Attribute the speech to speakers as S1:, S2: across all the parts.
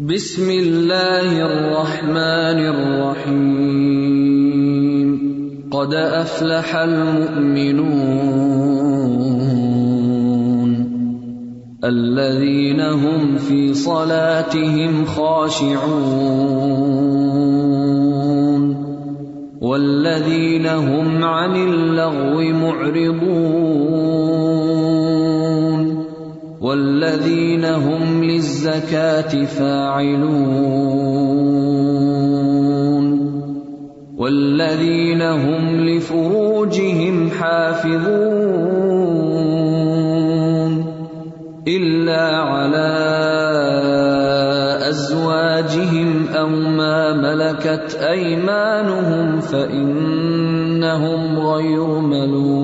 S1: بسم اللہ الرحمن الرحیم. قد افلح المؤمنون. الذين هم في صلاتهم خاشعون. والذين هم عن اللغو معرضون. والذين هم للزكاة فاعلون والذين هم لفروجهم حافظون إلا على أزواجهم أو ما ملكت أيمانهم فإنهم غير ملومين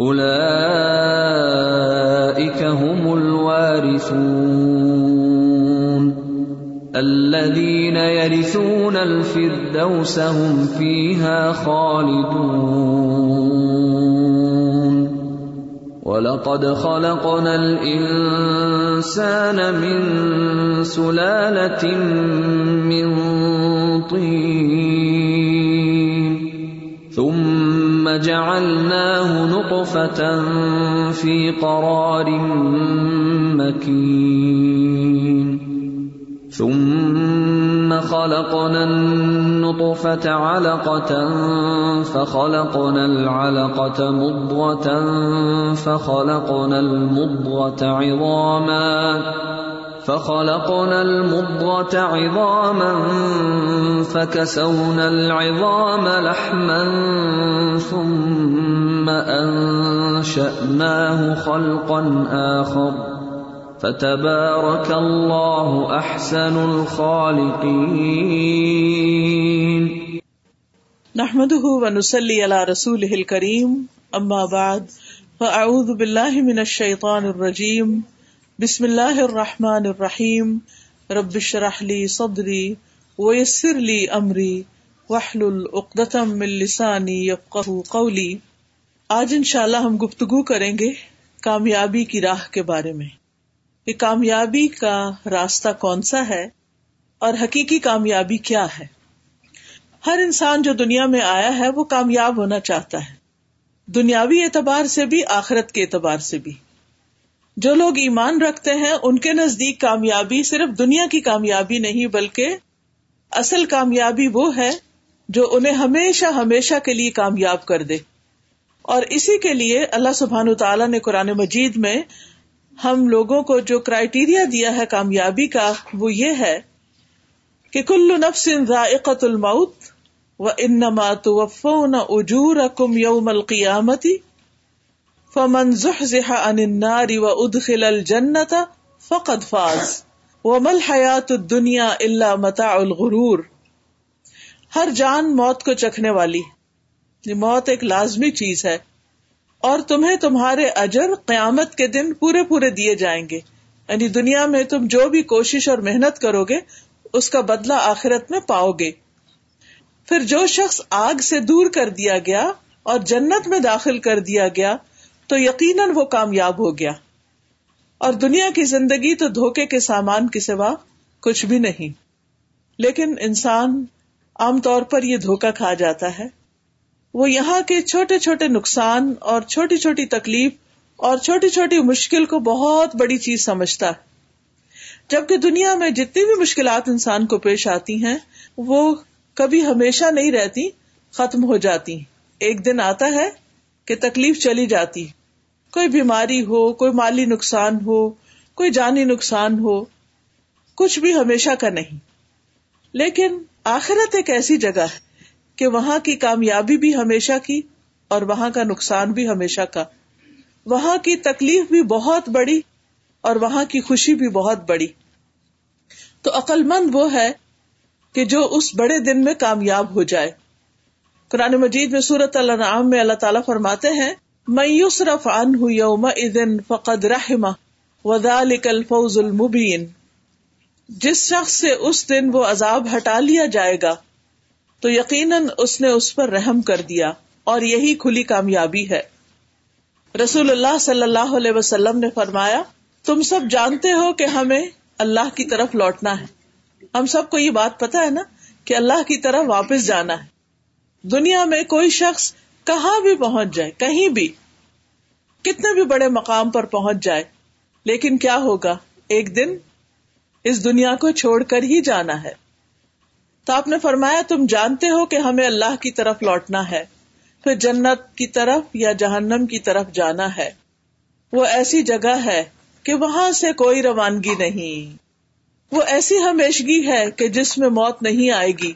S1: أولئك هم الوارثون. الذين يرثون الفردوس هم فيها خالدون. ولقد خلقنا الإنسان من سلالة من طين. ثم جعلناه نطفة في قرار مكين. ثم خلقنا النطفة علقة، فخلقنا العلقة مضغة، فخلقنا المضغة عظاما. فخلقنا المضغة عظاما فكسونا العظام لحما ثم أنشأناه خلقا آخر. فتبارك الله أحسن الخالقين.
S2: نحمده ونسلي على رسوله الكريم. أما بعد، فأعوذ بالله من الشيطان الرجيم. بسم اللہ الرحمن الرحیم. رب اشرح صدری ویسر لی امری. واحلل عقدۃ من لسانی یفقهوا قولی. آج انشاءاللہ ہم گفتگو کریں گے کامیابی کی راہ کے بارے میں. کہ کامیابی کا راستہ کون سا ہے اور حقیقی کامیابی کیا ہے. ہر انسان جو دنیا میں آیا ہے وہ کامیاب ہونا چاہتا ہے. دنیاوی اعتبار سے بھی، آخرت کے اعتبار سے بھی. جو لوگ ایمان رکھتے ہیں، ان کے نزدیک کامیابی صرف دنیا کی کامیابی نہیں، بلکہ اصل کامیابی وہ ہے جو انہیں ہمیشہ ہمیشہ کے لیے کامیاب کر دے۔ اور اسی کے لیے اللہ سبحان تعالیٰ نے قرآن مجید میں ہم لوگوں کو جو کرائٹیریا دیا ہے کامیابی کا، وہ یہ ہے کہ کل نفس ذائقت الموت و انما توفون اجورکم یوم القیامتی فمن زحزح عن النار وادخل الجنة فقد فاز وما الحیات الدنیا الا متاع الغرور ہر جان موت کو چکھنے والی موت ایک لازمی چیز ہے اور تمہیں تمہارے اجر قیامت کے دن پورے پورے دیے جائیں گے۔ یعنی دنیا میں تم جو بھی کوشش اور محنت کرو گے، اس کا بدلہ آخرت میں پاؤ گے۔ پھر جو شخص آگ سے دور کر دیا گیا اور جنت میں داخل کر دیا گیا تو یقیناً وہ کامیاب ہو گیا۔ اور دنیا کی زندگی تو دھوکے کے سامان کے سوا کچھ بھی نہیں۔ لیکن انسان عام طور پر یہ دھوکا کھا جاتا ہے۔ وہ یہاں کے چھوٹے چھوٹے نقصان اور چھوٹی چھوٹی تکلیف اور چھوٹی چھوٹی مشکل کو بہت بڑی چیز سمجھتا ہے۔ جبکہ دنیا میں جتنی بھی مشکلات انسان کو پیش آتی ہیں، وہ کبھی ہمیشہ نہیں رہتی، ختم ہو جاتی۔ ایک دن آتا ہے کہ تکلیف چلی جاتی۔ کوئی بیماری ہو، کوئی مالی نقصان ہو، کوئی جانی نقصان ہو، کچھ بھی ہمیشہ کا نہیں۔ لیکن آخرت ایک ایسی جگہ ہے کہ وہاں کی کامیابی بھی ہمیشہ کی اور وہاں کا نقصان بھی ہمیشہ کا۔ وہاں کی تکلیف بھی بہت بڑی اور وہاں کی خوشی بھی بہت بڑی۔ تو عقل مند وہ ہے کہ جو اس بڑے دن میں کامیاب ہو جائے۔ قرآن مجید میں سورت اللہ میں اللہ تعالیٰ فرماتے ہیں میوسرف ان یوم ادن فقد رحما وزال الفوز المبین۔ جس شخص سے اس دن وہ عذاب ہٹا لیا جائے گا، تو یقیناً اس نے اس پر رحم کر دیا اور یہی کھلی کامیابی ہے۔ رسول اللہ صلی اللہ علیہ وسلم نے فرمایا، تم سب جانتے ہو کہ ہمیں اللہ کی طرف لوٹنا ہے۔ ہم سب کو یہ بات پتا ہے نا کہ اللہ کی طرف واپس جانا ہے۔ دنیا میں کوئی شخص کہاں بھی پہنچ جائے، کہیں بھی، کتنے بھی بڑے مقام پر پہنچ جائے، لیکن کیا ہوگا؟ ایک دن اس دنیا کو چھوڑ کر ہی جانا ہے۔ تو آپ نے فرمایا، تم جانتے ہو کہ ہمیں اللہ کی طرف لوٹنا ہے، پھر جنت کی طرف یا جہنم کی طرف جانا ہے۔ وہ ایسی جگہ ہے کہ وہاں سے کوئی روانگی نہیں۔ وہ ایسی ہمیشگی ہے کہ جس میں موت نہیں آئے گی۔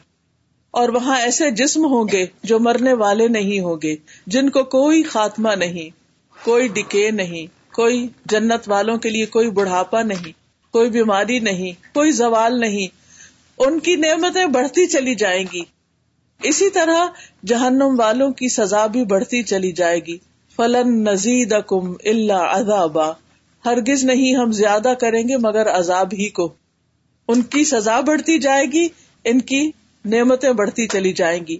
S2: اور وہاں ایسے جسم ہوں گے جو مرنے والے نہیں ہوں گے، جن کو کوئی خاتمہ نہیں، کوئی ڈکے نہیں، کوئی جنت والوں کے لیے کوئی بڑھاپا نہیں، کوئی بیماری نہیں، کوئی زوال نہیں، ان کی نعمتیں بڑھتی چلی جائیں گی۔ اسی طرح جہنم والوں کی سزا بھی بڑھتی چلی جائے گی۔ فلن نزید کم اللہ ازابا ہرگز نہیں ہم زیادہ کریں گے مگر عذاب ہی کو۔ ان کی سزا بڑھتی جائے گی، ان کی نعمتیں بڑھتی چلی جائیں گی۔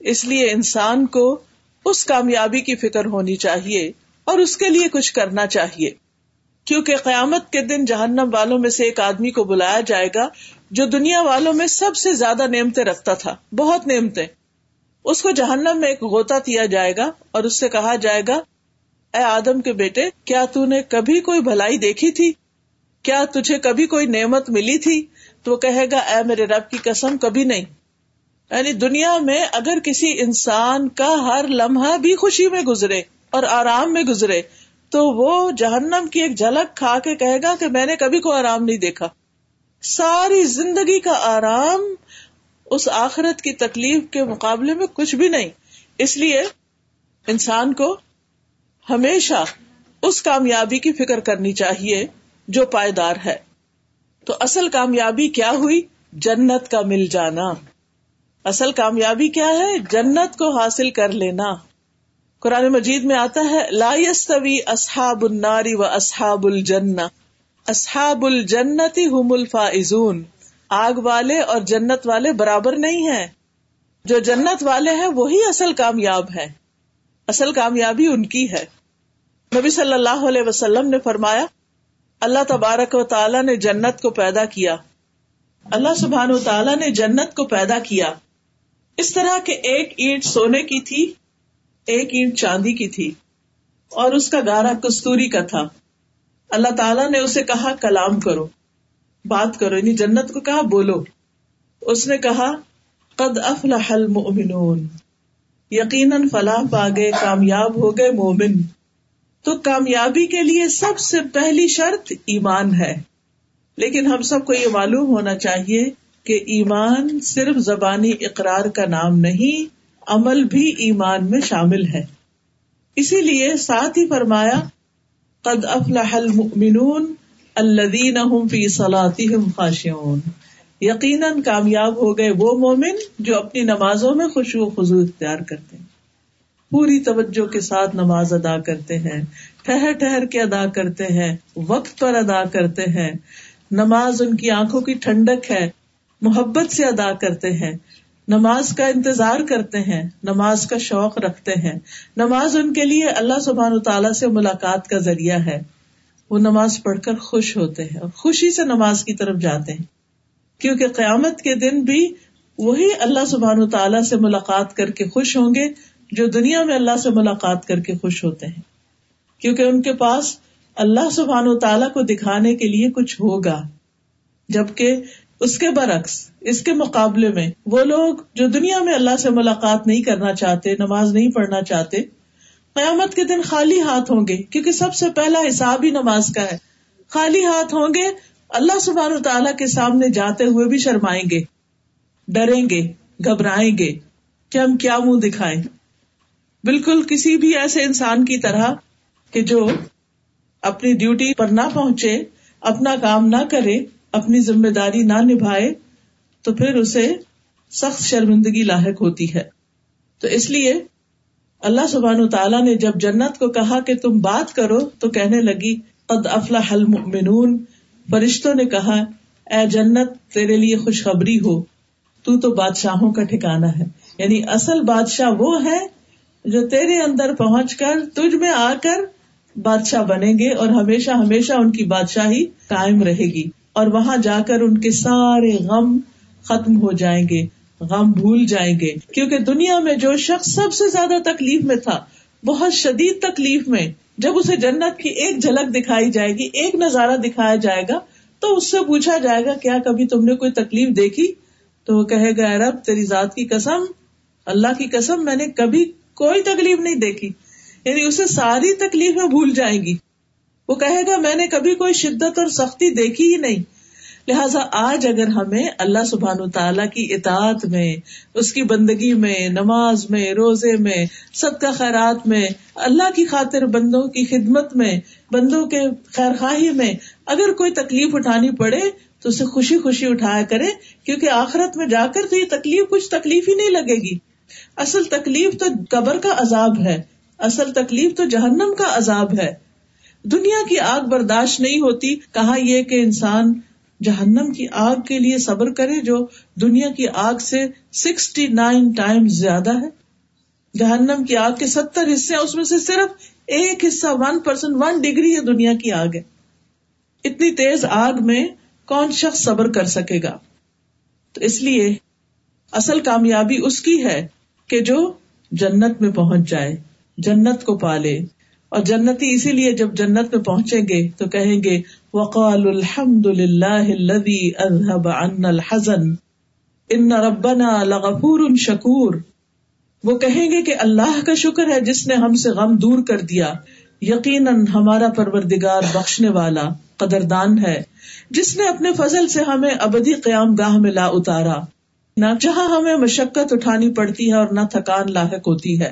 S2: اس لیے انسان کو اس کامیابی کی فکر ہونی چاہیے اور اس کے لیے کچھ کرنا چاہیے۔ کیونکہ قیامت کے دن جہنم والوں میں سے ایک آدمی کو بلایا جائے گا جو دنیا والوں میں سب سے زیادہ نعمتیں رکھتا تھا، بہت نعمتیں۔ اس کو جہنم میں ایک غوطہ دیا جائے گا اور اس سے کہا جائے گا، اے آدم کے بیٹے، کیا نے کبھی کوئی بھلائی دیکھی تھی؟ کیا تجھے کبھی کوئی نعمت ملی تھی؟ تو وہ کہے گا، اے میرے رب کی قسم، کبھی نہیں. یعنی دنیا میں اگر کسی انسان کا ہر لمحہ بھی خوشی میں گزرے اور آرام میں گزرے، تو وہ جہنم کی ایک جھلک کھا کے کہے گا کہ میں نے کبھی کوئی آرام نہیں دیکھا۔ ساری زندگی کا آرام اس آخرت کی تکلیف کے مقابلے میں کچھ بھی نہیں۔ اس لیے انسان کو ہمیشہ اس کامیابی کی فکر کرنی چاہیے جو پائیدار ہے۔ تو اصل کامیابی کیا ہوئی؟ جنت کا مل جانا۔ اصل کامیابی کیا ہے؟ جنت کو حاصل کر لینا۔ قرآن مجید میں آتا ہے، لا يستوي اصحاب النار و اصحاب الجنہ۔ اصحاب الجنتی ہم الفائزون۔ آگ والے اور جنت والے برابر نہیں ہیں۔ جو جنت والے ہیں، وہی اصل کامیاب ہے اصل کامیابی ان کی ہے۔ نبی صلی اللہ علیہ وسلم نے فرمایا اللہ تبارک و تعالیٰ نے جنت کو پیدا کیا۔ اللہ سبحان و تعالیٰ نے جنت کو پیدا کیا۔ اس طرح کے ایک اینٹ سونے کی تھی، ایک اینٹ چاندی کی تھی، اور اس کا گارا کستوری کا تھا۔ اللہ تعالیٰ نے اسے کہا، کلام کرو، بات کرو یعنی جنت کو کہا، بولو۔ اس نے کہا، قد افلح المؤمنون۔ یقیناً فلاح پا گئے کامیاب ہو گئے مومن۔ تو کامیابی کے لیے سب سے پہلی شرط ایمان ہے۔ لیکن ہم سب کو یہ معلوم ہونا چاہیے کہ ایمان صرف زبانی اقرار کا نام نہیں، عمل بھی ایمان میں شامل ہے۔ اسی لیے ساتھ ہی فرمایا، قد افلح المؤمنون الذين هم في صلاتهم خاشعون۔ یقیناً کامیاب ہو گئے وہ مومن جو اپنی نمازوں میں خوشو خزو اختیار کرتے ہیں۔ پوری توجہ کے ساتھ نماز ادا کرتے ہیں۔ ٹہر ٹہر کے ادا کرتے ہیں، وقت پر ادا کرتے ہیں۔ نماز ان کی آنکھوں کی ٹھنڈک ہے، محبت سے ادا کرتے ہیں۔ نماز کا انتظار کرتے ہیں، نماز کا شوق رکھتے ہیں۔ نماز ان کے لیے اللہ سبحان تعالیٰ سے ملاقات کا ذریعہ ہے۔ وہ نماز پڑھ کر خوش ہوتے ہیں اور خوشی سے نماز کی طرف جاتے ہیں۔ کیونکہ قیامت کے دن بھی وہی اللہ سبحان تعالیٰ سے ملاقات کر کے خوش ہوں گے۔ جو دنیا میں اللہ سے ملاقات کر کے خوش ہوتے ہیں۔ کیونکہ ان کے پاس اللہ سبحان و تعالیٰ کو دکھانے کے لیے کچھ ہوگا۔ جبکہ اس کے برعکس، اس کے مقابلے میں وہ لوگ جو دنیا میں اللہ سے ملاقات نہیں کرنا چاہتے، نماز نہیں پڑھنا چاہتے، قیامت کے دن خالی ہاتھ ہوں گے، کیونکہ سب سے پہلا حساب ہی نماز کا ہے۔ خالی ہاتھ ہوں گے، اللہ سبحانہ تعالیٰ کے سامنے جاتے ہوئے بھی شرمائیں گے، ڈریں گے، گھبرائیں گے۔ کہ ہم کیا منہ دکھائیں۔ بالکل کسی بھی ایسے انسان کی طرح کہ جو اپنی ڈیوٹی پر نہ پہنچے، اپنا کام نہ کرے، اپنی ذمہ داری نہ نبھائے، تو پھر اسے سخت شرمندگی لاحق ہوتی ہے۔ تو اس لیے اللہ سبحان تعالیٰ نے جب جنت کو کہا کہ تم بات کرو، تو کہنے لگی، قد افلح المؤمنون۔ فرشتوں نے کہا، اے جنت، تیرے لیے خوشخبری ہو، تو تو بادشاہوں کا ٹھکانا ہے۔ یعنی اصل بادشاہ وہ ہے جو تیرے اندر پہنچ کر تجھ میں آ کر بادشاہ بنیں گے اور ہمیشہ ہمیشہ ان کی بادشاہی قائم رہے گی اور وہاں جا کر ان کے سارے غم ختم ہو جائیں گے، غم بھول جائیں گے۔ کیونکہ دنیا میں جو شخص سب سے زیادہ تکلیف میں تھا، بہت شدید تکلیف میں، جب اسے جنت کی ایک جھلک دکھائی جائے گی، ایک نظارہ دکھایا جائے گا، تو اس سے پوچھا جائے گا، کیا کبھی تم نے کوئی تکلیف دیکھی؟ تو وہ کہے گا رب، تیری ذات کی قسم، اللہ کی قسم، میں نے کبھی کوئی تکلیف نہیں دیکھی۔ یعنی اسے ساری تکلیفیں بھول جائیں گی۔ وہ کہے گا، میں نے کبھی کوئی شدت اور سختی دیکھی ہی نہیں۔ لہٰذا آج اگر ہمیں اللہ سبحان و تعالیٰ کی اطاعت میں، اس کی بندگی میں، نماز میں، روزے میں، صدقہ خیرات میں، اللہ کی خاطر بندوں کی خدمت میں، بندوں کے خیر خواہی میں اگر کوئی تکلیف اٹھانی پڑے، تو اسے خوشی خوشی اٹھایا کرے، کیونکہ آخرت میں جا کر تو یہ تکلیف کچھ تکلیف ہی نہیں لگے گی۔ اصل تکلیف تو قبر کا عذاب ہے، اصل تکلیف تو جہنم کا عذاب ہے۔ دنیا کی آگ برداشت نہیں ہوتی، کہا یہ کہ انسان جہنم کی آگ کے لیے صبر کرے جو دنیا کی آگ سے سکسٹی نائن ٹائم زیادہ ہے۔ جہنم کی آگ کے ستر حصے، اس میں سے صرف ایک حصہ ون پرسینٹ ون ڈگری ہے دنیا کی آگ ہے۔ اتنی تیز آگ میں کون شخص صبر کر سکے گا؟ تو اس لیے اصل کامیابی اس کی ہے کہ جو جنت میں پہنچ جائے، جنت کو پالے۔ اور جنتی اسی لیے جب جنت میں پہنچیں گے تو کہیں گے وقال الحمد للہ الحزن۔ ان ربنا لغفور شکور وہ کہیں گے کہ اللہ کا شکر ہے جس نے ہم سے غم دور کر دیا۔ یقیناً ہمارا پروردگار بخشنے والا، قدردان ہے۔ جس نے اپنے فضل سے ہمیں ابدی قیام گاہ میں لا اتارا۔ نہ جہاں ہمیں مشقت اٹھانی پڑتی ہے اور نہ تھکان لاحق ہوتی ہے۔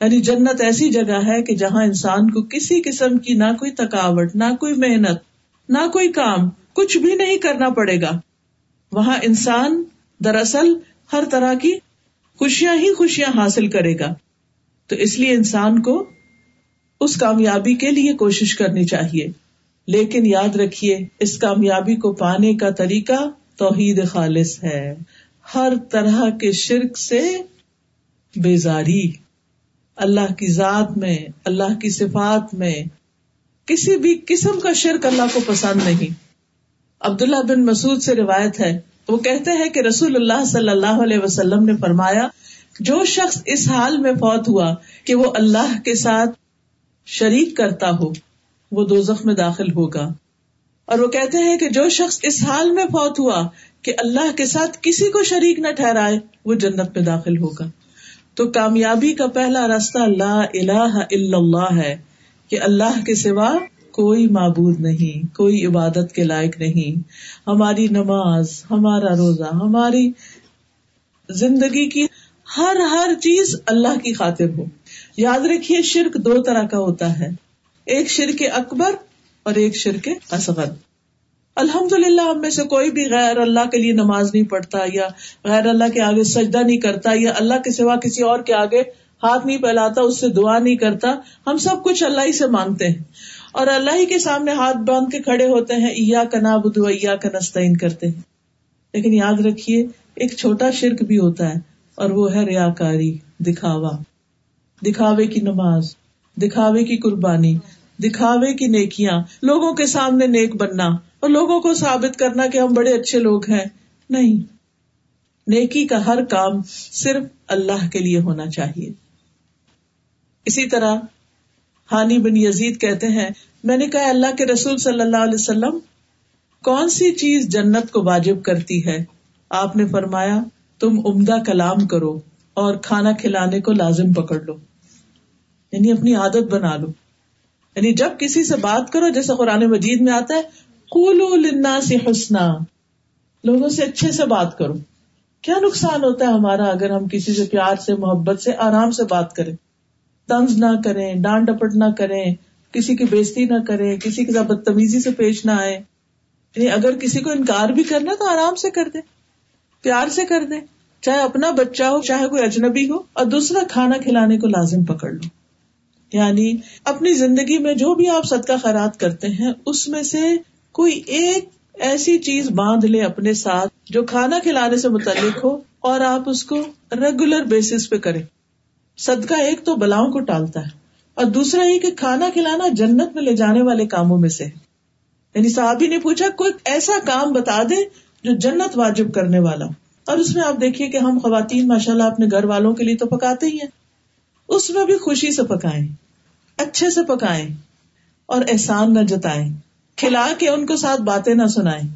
S2: یعنی جنت ایسی جگہ ہے کہ جہاں انسان کو کسی قسم کی نہ کوئی تھکاوٹ، نہ کوئی محنت، نہ کوئی کام، کچھ بھی نہیں کرنا پڑے گا۔ وہاں انسان دراصل ہر طرح کی خوشیاں ہی خوشیاں حاصل کرے گا۔ تو اس لیے انسان کو اس کامیابی کے لیے کوشش کرنی چاہیے۔ لیکن یاد رکھیے، اس کامیابی کو پانے کا طریقہ توحید خالص ہے۔ ہر طرح کے شرک سے بیزاری۔ اللہ کی ذات میں، اللہ کی صفات میں کسی بھی قسم کا شرک اللہ کو پسند نہیں۔ عبداللہ بن مسعود سے روایت ہے، وہ کہتے ہیں کہ رسول اللہ صلی اللہ علیہ وسلم نے فرمایا، جو شخص اس حال میں فوت ہوا کہ وہ اللہ کے ساتھ شریک کرتا ہو، وہ دو میں داخل ہوگا۔ اور وہ کہتے ہیں کہ جو شخص اس حال میں فوت ہوا کہ اللہ کے ساتھ کسی کو شریک نہ ٹھہرائے، وہ جنت میں داخل ہوگا۔ تو کامیابی کا پہلا راستہ لا الہ الا اللہ ہے کہ اللہ کے سوا کوئی معبود نہیں، کوئی عبادت کے لائق نہیں۔ ہماری نماز، ہمارا روزہ، ہماری زندگی کی ہر ہر چیز اللہ کی خاطر ہو۔ یاد رکھیے، شرک دو طرح کا ہوتا ہے۔ ایک شرک اکبر اور ایک شرک اصغر الحمد للہ ہم میں سے کوئی بھی غیر اللہ کے لیے نماز نہیں پڑھتا یا غیر اللہ کے آگے سجدہ نہیں کرتا یا اللہ کے سوا کسی اور کے آگے ہاتھ نہیں پھیلاتا، اس سے دعا نہیں کرتا۔ ہم سب کچھ اللہ ہی سے مانگتے ہیں۔ اور اللہ ہی کے سامنے ہاتھ باندھ کے کھڑے ہوتے ہیں ایا کا نابود ایا کا نستعین کرتے ہیں۔ لیکن یاد رکھیے، ایک چھوٹا شرک بھی ہوتا ہے اور وہ ہے ریا کاری دکھاوا۔ دکھاوے کی نماز، دکھاوے کی قربانی، دکھاوے کی نیکیاں، لوگوں کے سامنے نیک بننا۔ اور لوگوں کو ثابت کرنا کہ ہم بڑے اچھے لوگ ہیں۔ نہیں۔ نیکی کا ہر کام صرف اللہ کے لیے ہونا چاہیے۔ اسی طرح ہانی بن یزید کہتے ہیں، میں نے کہا، اللہ کے رسول صلی اللہ علیہ وسلم، کون سی چیز جنت کو واجب کرتی ہے؟ آپ نے فرمایا، تم عمدہ کلام کرو اور کھانا کھلانے کو لازم پکڑ لو۔ یعنی اپنی عادت بنا لو۔ یعنی جب کسی سے بات کرو، جیسے قرآن مجید میں آتا ہے کولو لنا سے حسنا۔ لوگوں سے اچھے سے بات کرو۔ کیا نقصان ہوتا ہے ہمارا اگر ہم کسی سے پیار سے، محبت سے، آرام سے بات کریں؟ طنز نہ کریں، ڈانٹ ڈپٹ نہ کریں، کسی کی بےزتی نہ کرے کسی کے ساتھ بدتمیزی سے پیش نہ آئے یعنی اگر کسی کو انکار بھی کرنا تو آرام سے کر دے پیار سے کر دے چاہے اپنا بچہ ہو، چاہے کوئی اجنبی ہو، اور دوسرا کھانا کھلانے کو لازم پکڑ لو۔ یعنی اپنی زندگی میں جو بھی آپ صدقہ خیرات کرتے ہیں، اس میں سے کوئی ایک ایسی چیز باندھ لے اپنے ساتھ جو کھانا کھلانے سے متعلق ہو اور آپ اس کو ریگولر بیسس پہ کریں۔ صدقہ ایک تو بلاؤں کو ٹالتا ہے اور دوسرا یہ کہ کھانا کھلانا جنت میں لے جانے والے کاموں میں سے یعنی صاحب نے پوچھا، کوئی ایسا کام بتا دے جو جنت واجب کرنے والا اور اس میں آپ دیکھیے کہ ہم خواتین ماشاء اللہ اپنے گھر والوں کے لیے تو پکاتے ہی ہیں۔ اس میں بھی خوشی سے پکائیں، اچھے سے پکائیں اور احسان نہ جتائیں۔ کھلا کے ان کو ساتھ باتیں نہ سنائیں۔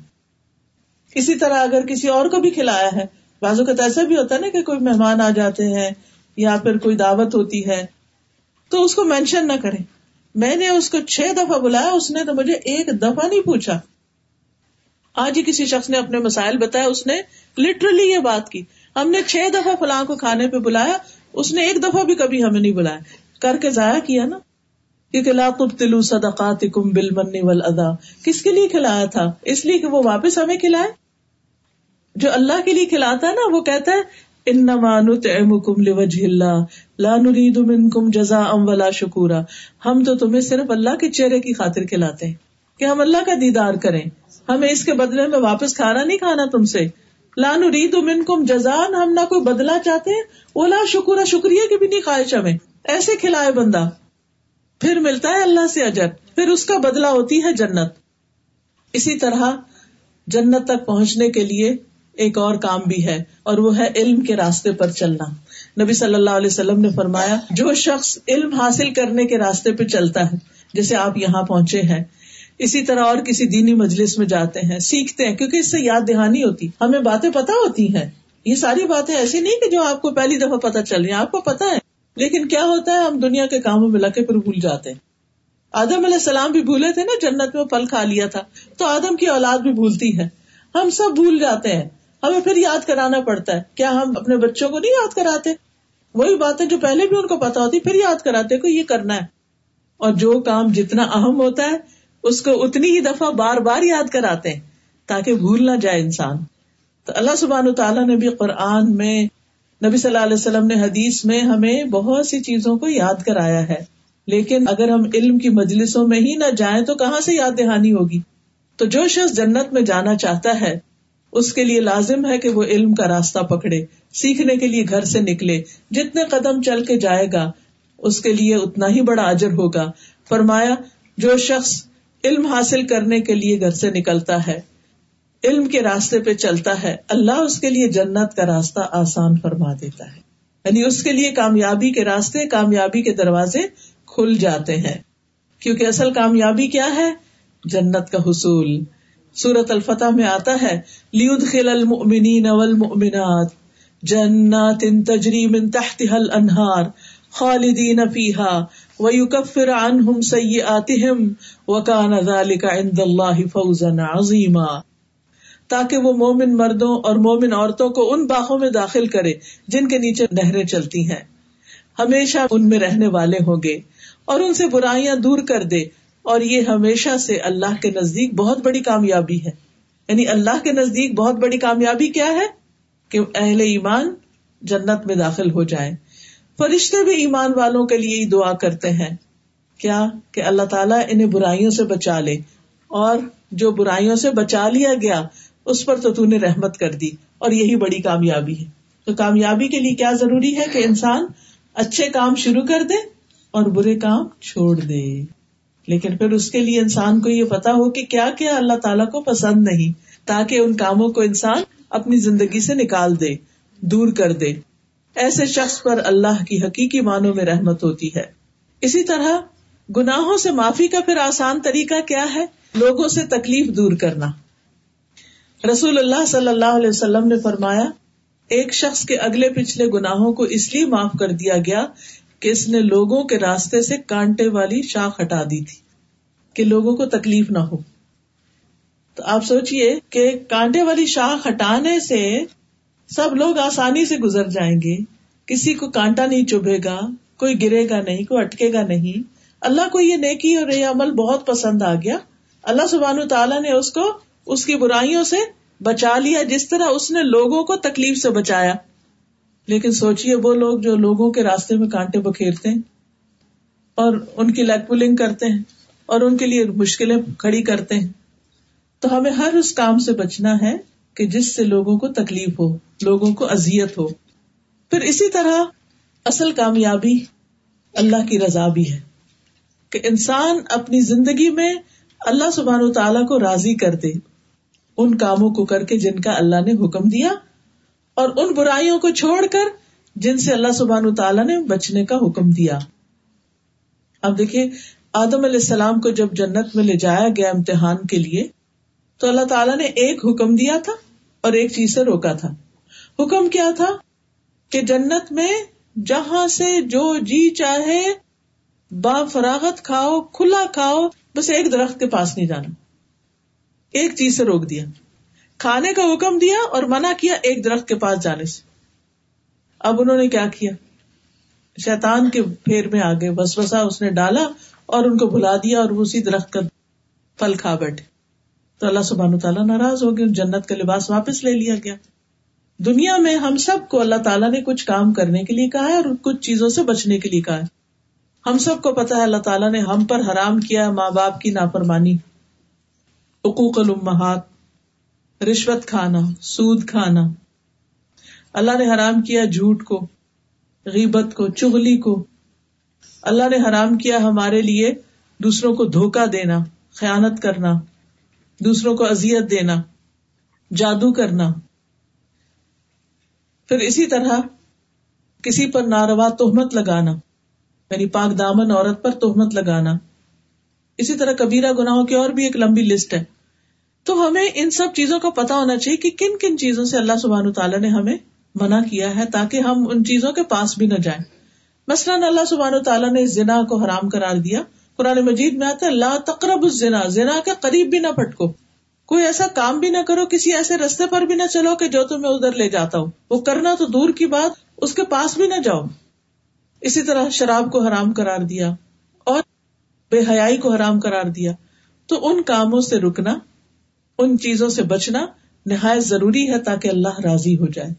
S2: اسی طرح اگر کسی اور کو بھی کھلایا ہے بازو کا تو ایسا بھی ہوتا ہے نا کہ کوئی مہمان آ جاتے ہیں یا پھر کوئی دعوت ہوتی ہے، تو اس کو مینشن نہ کرے میں نے اس کو چھ دفعہ بلایا، اس نے تو مجھے ایک دفعہ نہیں پوچھا۔ آج ہی کسی شخص نے اپنے مسائل بتایا اس نے لٹرلی یہ بات کی۔ ہم نے چھ دفعہ فلاں کو کھانے پہ بلایا، اس نے ایک دفعہ بھی کبھی ہمیں نہیں بلایا۔ کر کے ضائع کیا نا۔ کیونکہ لا تلو صدقات کم بل من ادا کس کے لیے کھلایا تھا؟ اس لیے کہ وہ واپس ہمیں کھلائے؟ جو اللہ کے لیے کھلاتا ہے نا، وہ کہتا ہے ان نطعمکم لوجه اللہ. لا نريد منکم جزاء ولا شکورا. ہم تو تمہیں صرف اللہ کے چہرے کی خاطر کھلاتے ہیں کہ ہم اللہ کا دیدار کریں۔ ہمیں اس کے بدلے میں واپس کھانا نہیں کھانا تم سے۔ لا نريد منکم جزاء ہم نہ کوئی بدلا چاہتے ہیں، ولا شکورا، شکریہ کی بھی نہیں خواہش ہمیں۔ ایسے کھلائے بندہ۔ پھر ملتا ہے اللہ سے اجر، پھر اس کا بدلا ہوتی ہے جنت۔ اسی طرح جنت تک پہنچنے کے لیے ایک اور کام بھی ہے، اور وہ ہے علم کے راستے پر چلنا۔ نبی صلی اللہ علیہ وسلم نے فرمایا، جو شخص علم حاصل کرنے کے راستے پہ چلتا ہے، جیسے آپ یہاں پہنچے ہیں، اسی طرح اور کسی دینی مجلس میں جاتے ہیں، سیکھتے ہیں، کیونکہ اس سے یاد دہانی ہوتی۔ ہمیں باتیں پتا ہوتی ہیں۔ یہ ساری باتیں ایسی نہیں کہ جو آپ کو پہلی دفعہ پتا چل رہی ہیں، آپ کو پتا ہے۔ لیکن کیا ہوتا ہے، ہم دنیا کے کاموں میں لگے پھر بھول جاتے ہیں۔ آدم علیہ السلام بھی بھولے تھے نا، جنت میں پل کھا لیا تھا۔ تو آدم کی اولاد بھی بھولتی ہے۔ ہم سب بھول جاتے ہیں۔ ہمیں پھر یاد کرانا پڑتا ہے۔ کیا ہم اپنے بچوں کو نہیں یاد کراتے؟ وہی باتیں جو پہلے بھی ان کو پتا ہوتی، پھر یاد کراتے کو یہ کرنا ہے۔ اور جو کام جتنا اہم ہوتا ہے، اس کو اتنی ہی دفعہ بار بار یاد کراتے ہیں تاکہ بھول نہ جائے انسان۔ تو اللہ سبحان تعالیٰ نے بھی قرآن میں نبی صلی اللہ علیہ وسلم نے حدیث میں ہمیں بہت سی چیزوں کو یاد کرایا ہے۔ لیکن اگر ہم علم کی مجلسوں میں ہی نہ جائیں تو کہاں سے یاد دہانی ہوگی؟ تو جو شخص جنت میں جانا چاہتا ہے، اس کے لیے لازم ہے کہ وہ علم کا راستہ پکڑے، سیکھنے کے لیے گھر سے نکلے، جتنے قدم چل کے جائے گا، اس کے لیے اتنا ہی بڑا اجر ہوگا۔ فرمایا، جو شخص علم حاصل کرنے کے لیے گھر سے نکلتا ہے علم کے راستے پہ چلتا ہے، اللہ اس کے لیے جنت کا راستہ آسان فرما دیتا ہے۔ یعنی اس کے لیے کامیابی کے راستے، کامیابی کے دروازے کھل جاتے ہیں۔ کیونکہ اصل کامیابی کیا ہے؟ جنت کا حصول۔ سورت الفتح میں آتا ہے لیود خل المؤمنین والمؤمنات جنات تجری من تحتها الانہار خالدین فیہا ویکفر عنہم سیئاتہم وکان ذالک عند اللہ فوزا عظیما۔ تاکہ وہ مومن مردوں اور مومن عورتوں کو ان باغوں میں داخل کرے جن کے نیچے نہریں چلتی ہیں۔ ہمیشہ ان میں رہنے والے ہوں گے اور ان سے برائیاں دور کر دے اور یہ ہمیشہ سے اللہ کے نزدیک بہت بڑی کامیابی ہے۔ یعنی اللہ کے نزدیک بہت بڑی کامیابی کیا ہے؟ کہ اہل ایمان جنت میں داخل ہو جائے فرشتے بھی ایمان والوں کے لیے دعا کرتے ہیں۔ کیا کہ اللہ تعالیٰ انہیں برائیوں سے بچا لے اور جو برائیوں سے بچا لیا گیا اس پر تو تو نے رحمت کر دی اور یہی بڑی کامیابی ہے۔ تو کامیابی کے لیے کیا ضروری ہے کہ انسان اچھے کام شروع کر دے اور برے کام چھوڑ دے۔ لیکن پھر اس کے لیے انسان کو یہ پتا ہو کہ کیا کیا اللہ تعالیٰ کو پسند نہیں، تاکہ ان کاموں کو انسان اپنی زندگی سے نکال دے، دور کر دے۔ ایسے شخص پر اللہ کی حقیقی معنوں میں رحمت ہوتی ہے۔ اسی طرح گناہوں سے معافی کا پھر آسان طریقہ کیا ہے؟ لوگوں سے تکلیف دور کرنا۔ رسول اللہ صلی اللہ علیہ وسلم نے فرمایا، ایک شخص کے اگلے پچھلے گناہوں کو اس لیے معاف کر دیا گیا کہ اس نے لوگوں کے راستے سے کانٹے والی شاخ ہٹا دی تھی، کہ لوگوں کو تکلیف نہ ہو۔ تو آپ سوچیے کہ کانٹے والی شاخ ہٹانے سے سب لوگ آسانی سے گزر جائیں گے۔ کسی کو کانٹا نہیں چبھے گا، کوئی گرے گا نہیں، کوئی اٹکے گا نہیں۔ اللہ کو یہ نیکی اور یہ عمل بہت پسند آ گیا۔ اللہ سبحان تعالیٰ نے اس کو اس کی برائیوں سے بچا لیا جس طرح اس نے لوگوں کو تکلیف سے بچایا۔ لیکن سوچیے وہ لوگ جو لوگوں کے راستے میں کانٹے بکھیرتے ہیں اور ان کی لیگ پولنگ کرتے ہیں اور ان کے لیے مشکلیں کھڑی کرتے ہیں۔ تو ہمیں ہر اس کام سے بچنا ہے کہ جس سے لوگوں کو تکلیف ہو، لوگوں کو ازیت ہو۔ پھر اسی طرح اصل کامیابی اللہ کی رضا بھی ہے کہ انسان اپنی زندگی میں اللہ سبحان و تعالیٰ کو راضی کر دے۔ ان کاموں کو کر کے جن کا اللہ نے حکم دیا اور ان برائیوں کو چھوڑ کر جن سے اللہ سبحان تعالیٰ نے بچنے کا حکم دیا۔ اب دیکھیے، آدم علیہ السلام کو جب جنت میں لے جایا گیا امتحان کے لیے، تو اللہ تعالیٰ نے ایک حکم دیا تھا اور ایک چیز سے روکا تھا۔ حکم کیا تھا؟ کہ جنت میں جہاں سے جو جی چاہے، با فراغت کھاؤ، کھلا کھاؤ، بس ایک درخت کے پاس نہیں جانا۔ ایک چیز سے روک دیا۔ کھانے کا حکم دیا اور منع کیا ایک درخت کے پاس جانے سے۔ اب انہوں نے کیا کیا؟ شیتان کے پھیر میں آگے بس بسا اس نے ڈالا اور ان کو بلا دیا اور اسی درخت کا پھل کھا بیٹھے۔ تو اللہ سبحان تعالیٰ ناراض ہو گیا جنت کا لباس واپس لے لیا گیا۔ دنیا میں ہم سب کو اللہ تعالیٰ نے کچھ کام کرنے کے لیے کہا ہے اور کچھ چیزوں سے بچنے کے لیے کہا ہے۔ ہم سب کو پتا ہے اللہ تعالیٰ نے ہم پر حرام کیا، ماں باپ کی نافرمانی۔ حقوق المحات رشوت کھانا، سود کھانا۔ اللہ نے حرام کیا جھوٹ کو، غیبت کو، چغلی کو۔ اللہ نے حرام کیا ہمارے لیے دوسروں کو دھوکا دینا، خیانت کرنا، دوسروں کو ازیت دینا، جادو کرنا۔ پھر اسی طرح کسی پر ناروا تہمت لگانا یعنی پاک دامن عورت پر تہمت لگانا۔ اسی طرح کبیرہ گناہوں کی اور بھی ایک لمبی لسٹ ہے۔ تو ہمیں ان سب چیزوں کا پتا ہونا چاہیے کہ کن کن چیزوں سے اللہ سبحان تعالیٰ نے ہمیں منع کیا ہے تاکہ ہم ان چیزوں کے پاس بھی نہ جائیں۔ مثلاً اللہ سبحان تعالیٰ نے زنا کو حرام کرار دیا۔ قرآن مجید میں آتا ہے، لا تقرب اس زنا کے قریب بھی نہ پٹکو کوئی ایسا کام بھی نہ کرو، کسی ایسے رستے پر بھی نہ چلو کہ جو تمہیں ادھر لے جاتا ہوں وہ کرنا تو دور کی بات، اس کے پاس بھی نہ جاؤ۔ اسی طرح شراب کو حرام کرار دیا اور بے حیائی کو حرام کرار دیا۔ تو ان کاموں سے رکنا ان چیزوں سے بچنا نہایت ضروری ہے تاکہ اللہ راضی ہو جائے۔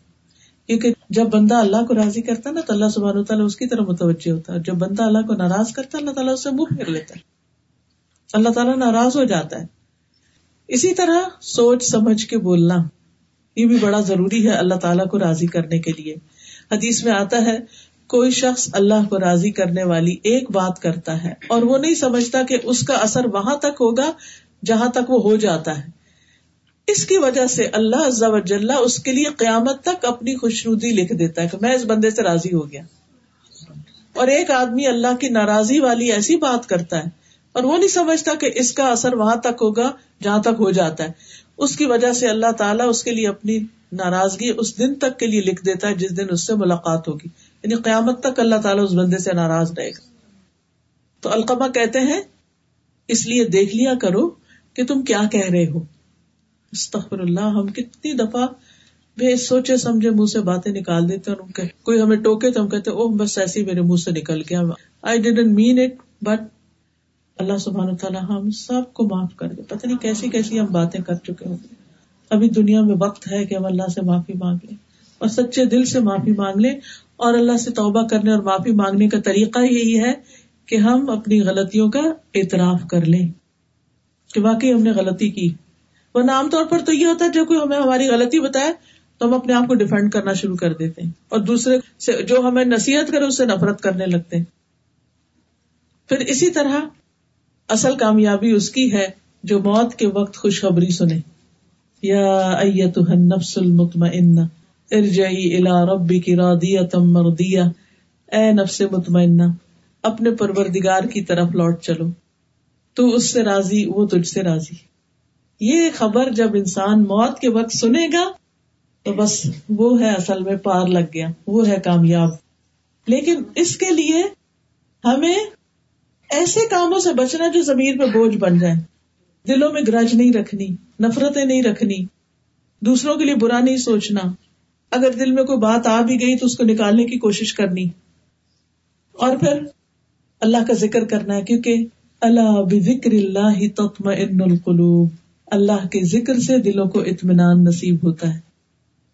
S2: کیونکہ جب بندہ اللہ کو راضی کرتا ہے نا تو اللہ سبحانہ تعالیٰ اس کی طرف متوجہ ہوتا ہے۔ جب بندہ اللہ کو ناراض کرتا ہے، اللہ تعالیٰ اسے منہ پھیر لیتا ہے۔ اللہ تعالیٰ ناراض ہو جاتا ہے۔ اسی طرح سوچ سمجھ کے بولنا، یہ بھی بڑا ضروری ہے اللہ تعالیٰ کو راضی کرنے کے لیے۔ حدیث میں آتا ہے، کوئی شخص اللہ کو راضی کرنے والی ایک بات کرتا ہے اور وہ نہیں سمجھتا کہ اس کا اثر وہاں تک ہوگا جہاں تک وہ ہو جاتا ہے۔ اس کی وجہ سے اللہ اس کے لیے قیامت تک اپنی خوشنودی لکھ دیتا ہے کہ میں اس بندے سے راضی ہو گیا۔ اور ایک آدمی اللہ کی ناراضی والی ایسی بات کرتا ہے اور وہ نہیں سمجھتا کہ اس کا اثر وہاں تک ہوگا، جہاں تک ہو جاتا ہے۔ اس کی وجہ سے اللہ تعالیٰ اس کے لیے اپنی ناراضگی اس دن تک کے لیے لکھ دیتا ہے جس دن اس سے ملاقات ہوگی۔ یعنی قیامت تک اللہ تعالیٰ اس بندے سے ناراض رہے گا۔ تو القمہ کہتے ہیں، اس لیے دیکھ لیا کرو کہ تم کیا کہہ رہے ہو۔ استغفر اللہ، ہم کتنی دفعہ بے سوچے سمجھے منہ سے باتیں نکال دیتے اور کوئی ہمیں ٹوکے تو ہم کہتے اوہ، بس ایسے ہی میرے منہ سے نکل گیا۔ I didn't mean it but اللہ سبحان تعالیٰ ہم سب کو معاف کر دے۔ پتہ نہیں کیسی کیسی ہم باتیں کر چکے ہوں۔ ابھی دنیا میں وقت ہے کہ ہم اللہ سے معافی مانگ لیں۔ اور سچے دل سے معافی مانگ لیں۔ اور اللہ سے توبہ کرنے اور معافی مانگنے کا طریقہ یہی ہے کہ ہم اپنی غلطیوں کا اعتراف کر لیں۔ کہ واقعی ہم نے غلطی کی۔ ورنہ عام طور پر تو یہ ہوتا ہے جو کوئی ہمیں ہماری غلطی بتائے تو ہم اپنے آپ کو ڈیفینڈ کرنا شروع کر دیتے ہیں اور دوسرے سے جو ہمیں نصیحت کرے اس سے نفرت کرنے لگتے ہیں۔ پھر اسی طرح اصل کامیابی اس کی ہے جو موت کے وقت خوشخبری سنے۔ یا النفس المطمئنہ، ارجعی الى ربک راضیۃ مرضیہ۔ اے نفس مطمئنہ، اپنے پروردگار کی طرف لوٹ چلو۔ تو اس سے راضی، وہ تجھ سے راضی۔ یہ خبر جب انسان موت کے وقت سنے گا، تو بس وہ ہے اصل میں پار لگ گیا، وہ ہے کامیاب۔ لیکن اس کے لیے ہمیں ایسے کاموں سے بچنا جو زمین پہ بوجھ بن جائے دلوں میں گرج نہیں رکھنی، نفرتیں نہیں رکھنی، دوسروں کے لیے برا نہیں سوچنا۔ اگر دل میں کوئی بات آ بھی گئی تو اس کو نکالنے کی کوشش کرنی۔ اور پھر اللہ کا ذکر کرنا ہے، کیونکہ اللہ بکر اللہ تطم القلوب۔ اللہ کے ذکر سے دلوں کو اطمینان نصیب ہوتا ہے۔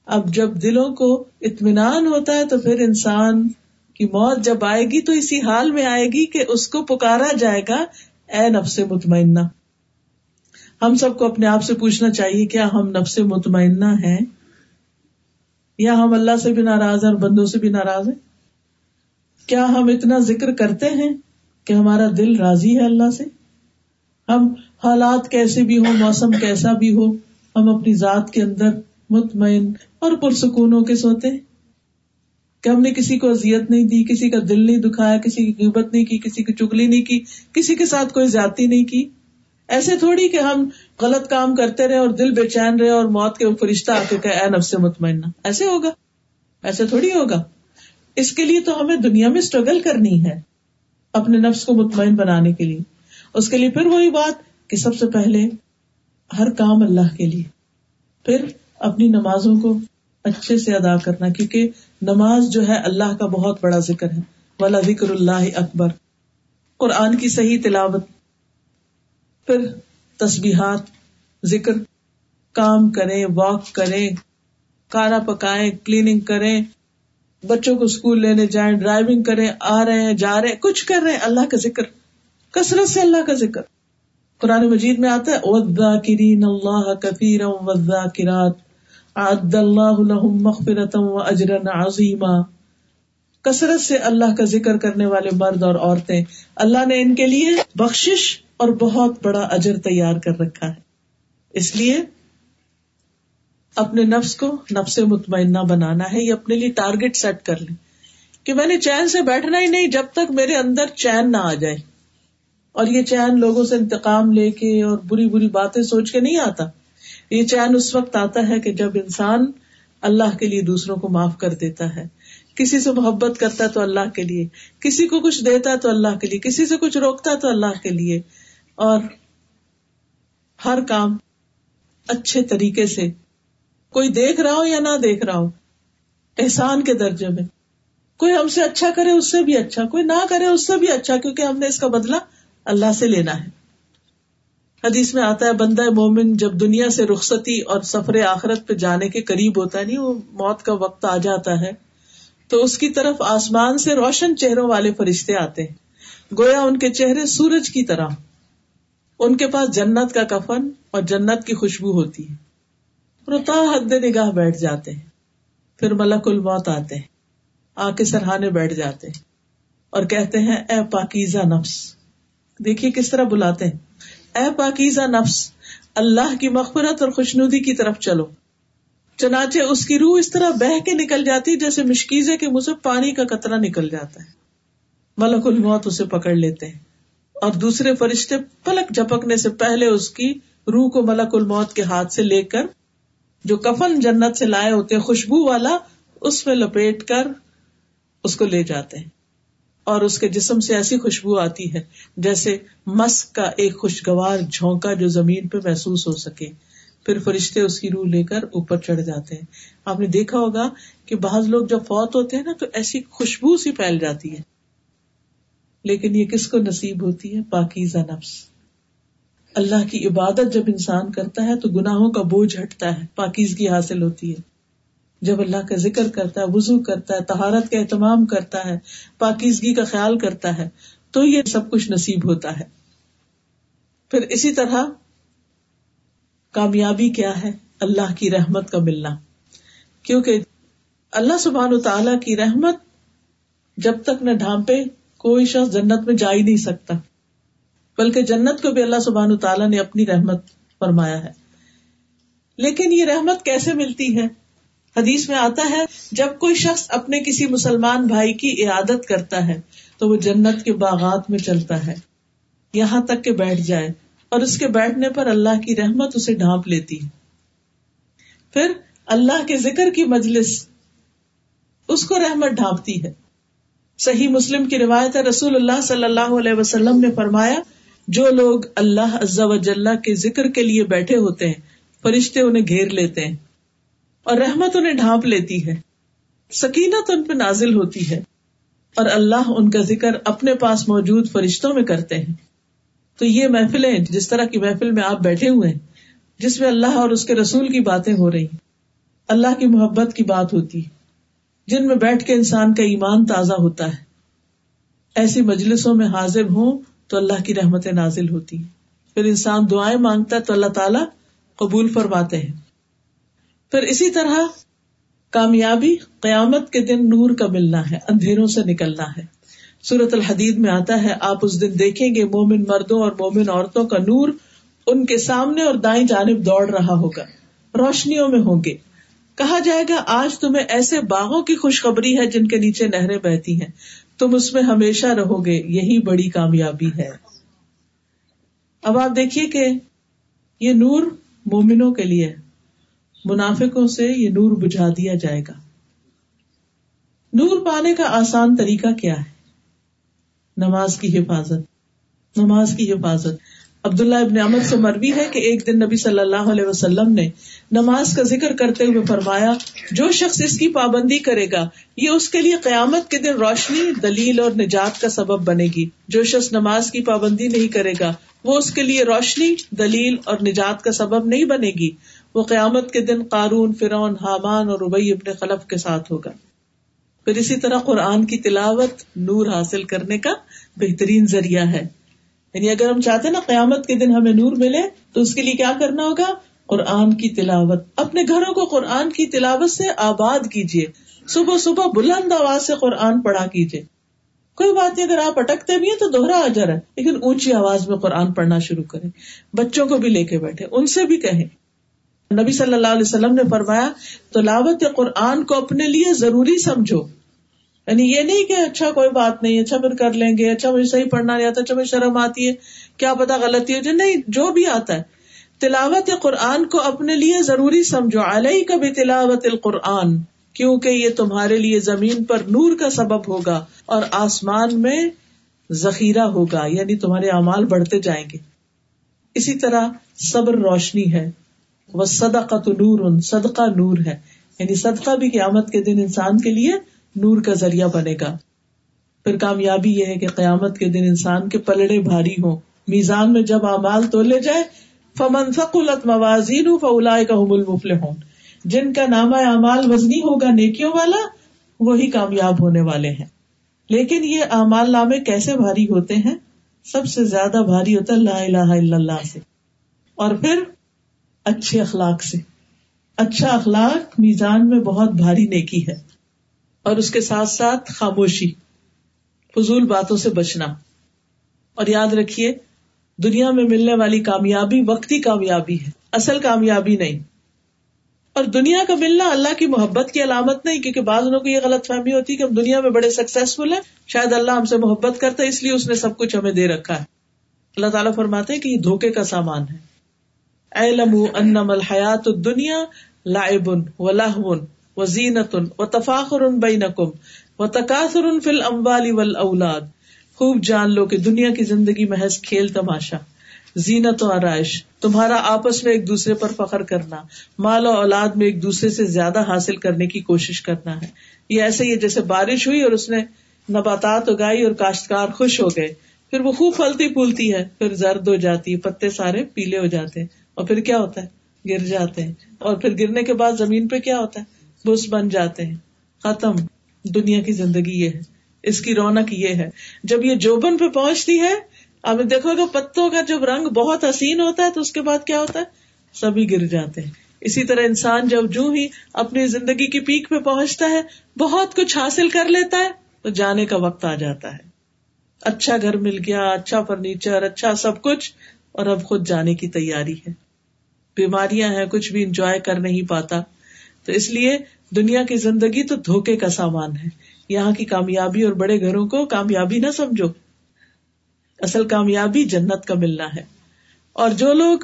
S2: اب جب دلوں کو اطمینان ہوتا ہے تو پھر انسان کی موت جب آئے گی تو اسی حال میں آئے گی کہ اس کو پکارا جائے گا۔ اے نفس مطمئنہ، ہم سب کو اپنے آپ سے پوچھنا چاہیے، کیا ہم نفس مطمئنہ ہیں؟ یا ہم اللہ سے بھی ناراض ہیں اور بندوں سے بھی ناراض ہیں؟ کیا ہم اتنا ذکر کرتے ہیں کہ ہمارا دل راضی ہے اللہ سے؟ ہم حالات کیسے بھی ہو موسم کیسا بھی ہو، ہم اپنی ذات کے اندر مطمئن اور پرسکون ہو کے سوتے ہیں۔ کہ ہم نے کسی کو اذیت نہیں دی، کسی کا دل نہیں دکھایا، کسی کی قیمت نہیں کی، کسی کی چگلی نہیں کی، کسی کے ساتھ کوئی زیادتی نہیں کی۔ ایسے تھوڑی کہ ہم غلط کام کرتے رہے اور دل بے چین رہے اور موت کے فرشتہ آ کے کہ اے نفس مطمئنہ، ایسے ہوگا؟ ایسے تھوڑی ہوگا۔ اس کے لیے تو ہمیں دنیا میں اسٹرگل کرنی ہے، اپنے نفس کو مطمئن بنانے کے لیے۔ اس کے لیے پھر وہی بات کہ سب سے پہلے ہر کام اللہ کے لیے، پھر اپنی نمازوں کو اچھے سے ادا کرنا، کیونکہ نماز جو ہے اللہ کا بہت بڑا ذکر ہے۔ والا ذکر اللہ اکبر۔ قرآن کی صحیح تلاوت، پھر تسبیحات، ذکر، کام کریں واک کریں، کھانا پکائیں کلیننگ کریں، بچوں کو اسکول لینے جائیں ڈرائیونگ کریں، آ رہے ہیں، جا رہے ہیں، کچھ کر رہے ہیں، اللہ کا ذکر۔ کثرت سے اللہ کا ذکر۔ قرآن مجید میں آتا ہے اللہ کثیر اجرا عظیما. کثرت سے اللہ کا ذکر کرنے والے مرد اور عورتیں، اللہ نے ان کے لیے بخشش اور بہت بڑا اجر تیار کر رکھا ہے۔ اس لیے اپنے نفس کو نفس مطمئنہ بنانا ہے، یہ اپنے لیے ٹارگیٹ سیٹ کر لیں۔ کہ میں نے چین سے بیٹھنا ہی نہیں، جب تک میرے اندر چین نہ آ جائے۔ اور یہ چین لوگوں سے انتقام لے کے اور بری بری باتیں سوچ کے نہیں آتا۔ یہ چین اس وقت آتا ہے کہ جب انسان اللہ کے لیے دوسروں کو معاف کر دیتا ہے۔ کسی سے محبت کرتا ہے تو اللہ کے لیے، کسی کو کچھ دیتا ہے تو اللہ کے لیے، کسی سے کچھ روکتا ہے تو اللہ کے لیے۔ اور ہر کام اچھے طریقے سے، کوئی دیکھ رہا ہو یا نہ دیکھ رہا ہو، احسان کے درجے میں۔ کوئی ہم سے اچھا کرے اس سے بھی اچھا کوئی نہ کرے اس سے بھی اچھا کیونکہ ہم نے اس کا بدلا اللہ سے لینا ہے۔ حدیث میں آتا ہے، بندہ مومن جب دنیا سے رخصتی اور سفر آخرت پہ جانے کے قریب ہوتا ہے، نہیں، وہ موت کا وقت آ جاتا ہے۔ تو اس کی طرف آسمان سے روشن چہروں والے فرشتے آتے ہیں۔ گویا ان کے چہرے سورج کی طرح۔ ان کے پاس جنت کا کفن اور جنت کی خوشبو ہوتی ہے۔ روتا حد نگاہ بیٹھ جاتے ہیں۔ پھر ملک الموت آتے ہیں۔ آ کے سرہانے بیٹھ جاتے ہیں اور کہتے ہیں، اے پاکیزہ نفس دیکھیے کس طرح بلاتے ہیں۔ اے پاکیزہ نفس، اللہ کی مغفرت اور خوشنودی کی طرف چلو۔ چنانچہ اس کی روح اس طرح بہ کے نکل جاتی جیسے مشکیزے کے منہ سے پانی کا قطرہ نکل جاتا ہے۔ ملک الموت اسے پکڑ لیتے ہیں۔ اور دوسرے فرشتے پلک جھپکنے سے پہلے اس کی روح کو ملک الموت کے ہاتھ سے لے کر، جو کفن جنت سے لائے ہوتے خوشبو والا، اس میں لپیٹ کر اس کو لے جاتے ہیں۔ اور اس کے جسم سے ایسی خوشبو آتی ہے جیسے مسک کا ایک خوشگوار جھونکا جو زمین پہ محسوس ہو سکے۔ پھر فرشتے اس کی روح لے کر اوپر چڑھ جاتے ہیں۔ آپ نے دیکھا ہوگا کہ بعض لوگ جب فوت ہوتے ہیں نا تو ایسی خوشبو سی پھیل جاتی ہے۔ لیکن یہ کس کو نصیب ہوتی ہے؟ پاکیزہ نفس۔ اللہ کی عبادت جب انسان کرتا ہے تو گناہوں کا بوجھ ہٹتا ہے، پاکیزگی حاصل ہوتی ہے۔ جب اللہ کا ذکر کرتا ہے وزو کرتا ہے تہارت کا اہتمام کرتا ہے، پاکیزگی کا خیال کرتا ہے، تو یہ سب کچھ نصیب ہوتا ہے۔ پھر اسی طرح کامیابی کیا ہے؟ اللہ کی رحمت کا ملنا۔ کیونکہ اللہ سبحان و تعالی کی رحمت جب تک نہ ڈھانپے، کوئی شخص جنت میں جا ہی نہیں سکتا۔ بلکہ جنت کو بھی اللہ سبحان تعالیٰ نے اپنی رحمت فرمایا ہے۔ لیکن یہ رحمت کیسے ملتی ہے؟ حدیث میں آتا ہے، جب کوئی شخص اپنے کسی مسلمان بھائی کی عیادت کرتا ہے، تو وہ جنت کے باغات میں چلتا ہے، یہاں تک کہ بیٹھ جائے، اور اس کے بیٹھنے پر اللہ کی رحمت اسے ڈھانپ لیتی ہے۔ پھر اللہ کے ذکر کی مجلس اس کو رحمت ڈھانپتی ہے۔ صحیح مسلم کی روایت ہے، رسول اللہ صلی اللہ علیہ وسلم نے فرمایا، جو لوگ اللہ عزا وجاللہ کے ذکر کے لیے بیٹھے ہوتے ہیں، فرشتے انہیں گھیر لیتے ہیں۔ اور رحمت انہیں ڈھانپ لیتی ہے۔ سکینت ان پہ نازل ہوتی ہے اور اللہ ان کا ذکر اپنے پاس موجود فرشتوں میں کرتے ہیں۔ تو یہ محفلیں جس طرح کی محفل میں آپ بیٹھے ہوئے ہیں، جس میں اللہ اور اس کے رسول کی باتیں ہو رہی اللہ کی محبت کی بات ہوتی جن میں بیٹھ کے انسان کا ایمان تازہ ہوتا ہے۔ ایسی مجلسوں میں حاضر ہوں تو اللہ کی رحمت نازل ہوتی پھر انسان دعائیں مانگتا ہے تو اللہ تعالیٰ قبول فرماتے ہیں۔ پھر اسی طرح کامیابی قیامت کے دن نور کا ملنا ہے، اندھیروں سے نکلنا ہے۔ سورت الحدید میں آتا ہے، آپ اس دن دیکھیں گے مومن مردوں اور مومن عورتوں کا نور ان کے سامنے اور دائیں جانب دوڑ رہا ہوگا۔ روشنیوں میں ہوں گے۔ کہا جائے گا، آج تمہیں ایسے باغوں کی خوشخبری ہے جن کے نیچے نہریں بہتی ہیں۔ تم اس میں ہمیشہ رہو گے، یہی بڑی کامیابی ہے۔ اب آپ دیکھیے کہ یہ نور مومنوں کے لیے منافقوں سے یہ نور بجھا دیا جائے گا۔ نور پانے کا آسان طریقہ کیا ہے؟ نماز کی حفاظت۔ نماز کی حفاظت۔ عبداللہ ابن احمد سے مروی ہے کہ ایک دن نبی صلی اللہ علیہ وسلم نے نماز کا ذکر کرتے ہوئے فرمایا، جو شخص اس کی پابندی کرے گا، یہ اس کے لیے قیامت کے دن روشنی، دلیل اور نجات کا سبب بنے گی۔ جو شخص نماز کی پابندی نہیں کرے گا، وہ اس کے لیے روشنی، دلیل اور نجات کا سبب نہیں بنے گی۔ وہ قیامت کے دن قارون فرون حامان اور ابئی ابن خلف کے ساتھ ہوگا۔ پھر اسی طرح قرآن کی تلاوت نور حاصل کرنے کا بہترین ذریعہ ہے۔ یعنی اگر ہم چاہتے ہیں نا قیامت کے دن ہمیں نور ملے، تو اس کے لیے کیا کرنا ہوگا؟ قرآن کی تلاوت۔ اپنے گھروں کو قرآن کی تلاوت سے آباد کیجیے صبح صبح بلند آواز سے قرآن پڑھا کیجیے کوئی بات نہیں، اگر آپ اٹکتے بھی ہیں تو دوہرا اجر ہے، لیکن اونچی آواز میں قرآن پڑھنا شروع کریں۔ بچوں کو بھی لے کے بیٹھے، ان سے بھی کہیں۔ نبی صلی اللہ علیہ وسلم نے فرمایا، تلاوت قرآن کو اپنے لیے ضروری سمجھو۔ یعنی یہ نہیں کہ اچھا کوئی بات نہیں اچھا پھر کر لیں گے اچھا مجھے صحیح پڑھنا نہیں آتا اچھا مجھے شرم آتی ہے، کیا پتا غلطی ہے نہیں، جو بھی آتا ہے۔ تلاوت قرآن کو اپنے لیے ضروری سمجھو۔ علیہ کا بھی تلاوت القرآن، کیونکہ یہ تمہارے لیے زمین پر نور کا سبب ہوگا اور آسمان میں ذخیرہ ہوگا یعنی تمہارے اعمال بڑھتے جائیں گے۔ اسی طرح صبر روشنی ہے۔ وہ صدقہ تو نور صدقہ نور ہے۔ یعنی صدقہ بھی قیامت کے دن انسان کے لیے نور کا ذریعہ بنے گا۔ پھر کامیابی یہ ہے کہ قیامت کے دن انسان کے پلڑے بھاری ہوں۔ میزان میں جب امال تو لے جائے، فمن ثقلت موازین فلائے کا ہوں جن کا نامہ اعمال وزنی ہوگا نیکیوں والا، وہی کامیاب ہونے والے ہیں۔ لیکن یہ اعمال نامے کیسے بھاری ہوتے ہیں؟ سب سے زیادہ بھاری ہوتا ہے لا الہ الا اللہ سے۔ اور پھر اچھے اخلاق سے۔ اچھا اخلاق میزان میں بہت بھاری نیکی ہے۔ اور اس کے ساتھ ساتھ خاموشی، فضول باتوں سے بچنا۔ اور یاد رکھیے، دنیا میں ملنے والی کامیابی وقتی کامیابی ہے، اصل کامیابی نہیں۔ اور دنیا کا ملنا اللہ کی محبت کی علامت نہیں، کیونکہ بعض لوگوں کو یہ غلط فہمی ہوتی ہے کہ ہم دنیا میں بڑے سکسیزفل ہیں، شاید اللہ ہم سے محبت کرتا ہے، اس لیے اس نے سب کچھ ہمیں دے رکھا ہے۔ اللہ تعالیٰ فرماتے ہیں کہ یہ دھوکے کا سامان ہے۔ انم الحیات دنیا لائب و لہون و زینت و تفاخر ان بین و تقاصر ان فل امبالی ول اولاد خوب جان لو کہ دنیا کی زندگی محض کھیل تماشا، زینت و آرائش، تمہارا آپس میں ایک دوسرے پر فخر کرنا، مال و اولاد میں ایک دوسرے سے زیادہ حاصل کرنے کی کوشش کرنا ہے۔ یہ ایسے ہی جیسے بارش ہوئی اور اس نے نباتات اگائی اور کاشتکار خوش ہو گئے۔ پھر وہ خوب پھلتی پھولتی ہے، پھر زرد ہو جاتی ہے، پتے سارے پیلے ہو جاتے ہیں۔ اور پھر کیا ہوتا ہے؟ گر جاتے ہیں۔ اور پھر گرنے کے بعد زمین پہ کیا ہوتا ہے؟ بس بن جاتے ہیں۔ ختم۔ دنیا کی زندگی یہ ہے۔ اس کی رونق یہ ہے۔ جب یہ جوبن پہ پہنچتی ہے، اب دیکھو گا پتوں کا جب رنگ بہت حسین ہوتا ہے، تو اس کے بعد کیا ہوتا ہے؟ سبھی گر جاتے ہیں۔ اسی طرح انسان جب جو ہی اپنی زندگی کی پیک پہ پہنچتا ہے، بہت کچھ حاصل کر لیتا ہے، تو جانے کا وقت آ جاتا ہے۔ اچھا گھر مل گیا اچھا فرنیچر اچھا سب کچھ۔ اور اب خود جانے کی تیاری ہے۔ بیماریاں ہیں، کچھ بھی انجوائے کر نہیں پاتا۔ تو اس لیے دنیا کی زندگی تو دھوکے کا سامان ہے۔ یہاں کی کامیابی اور بڑے گھروں کو کامیابی نہ سمجھو۔ اصل کامیابی جنت کا ملنا ہے۔ اور جو لوگ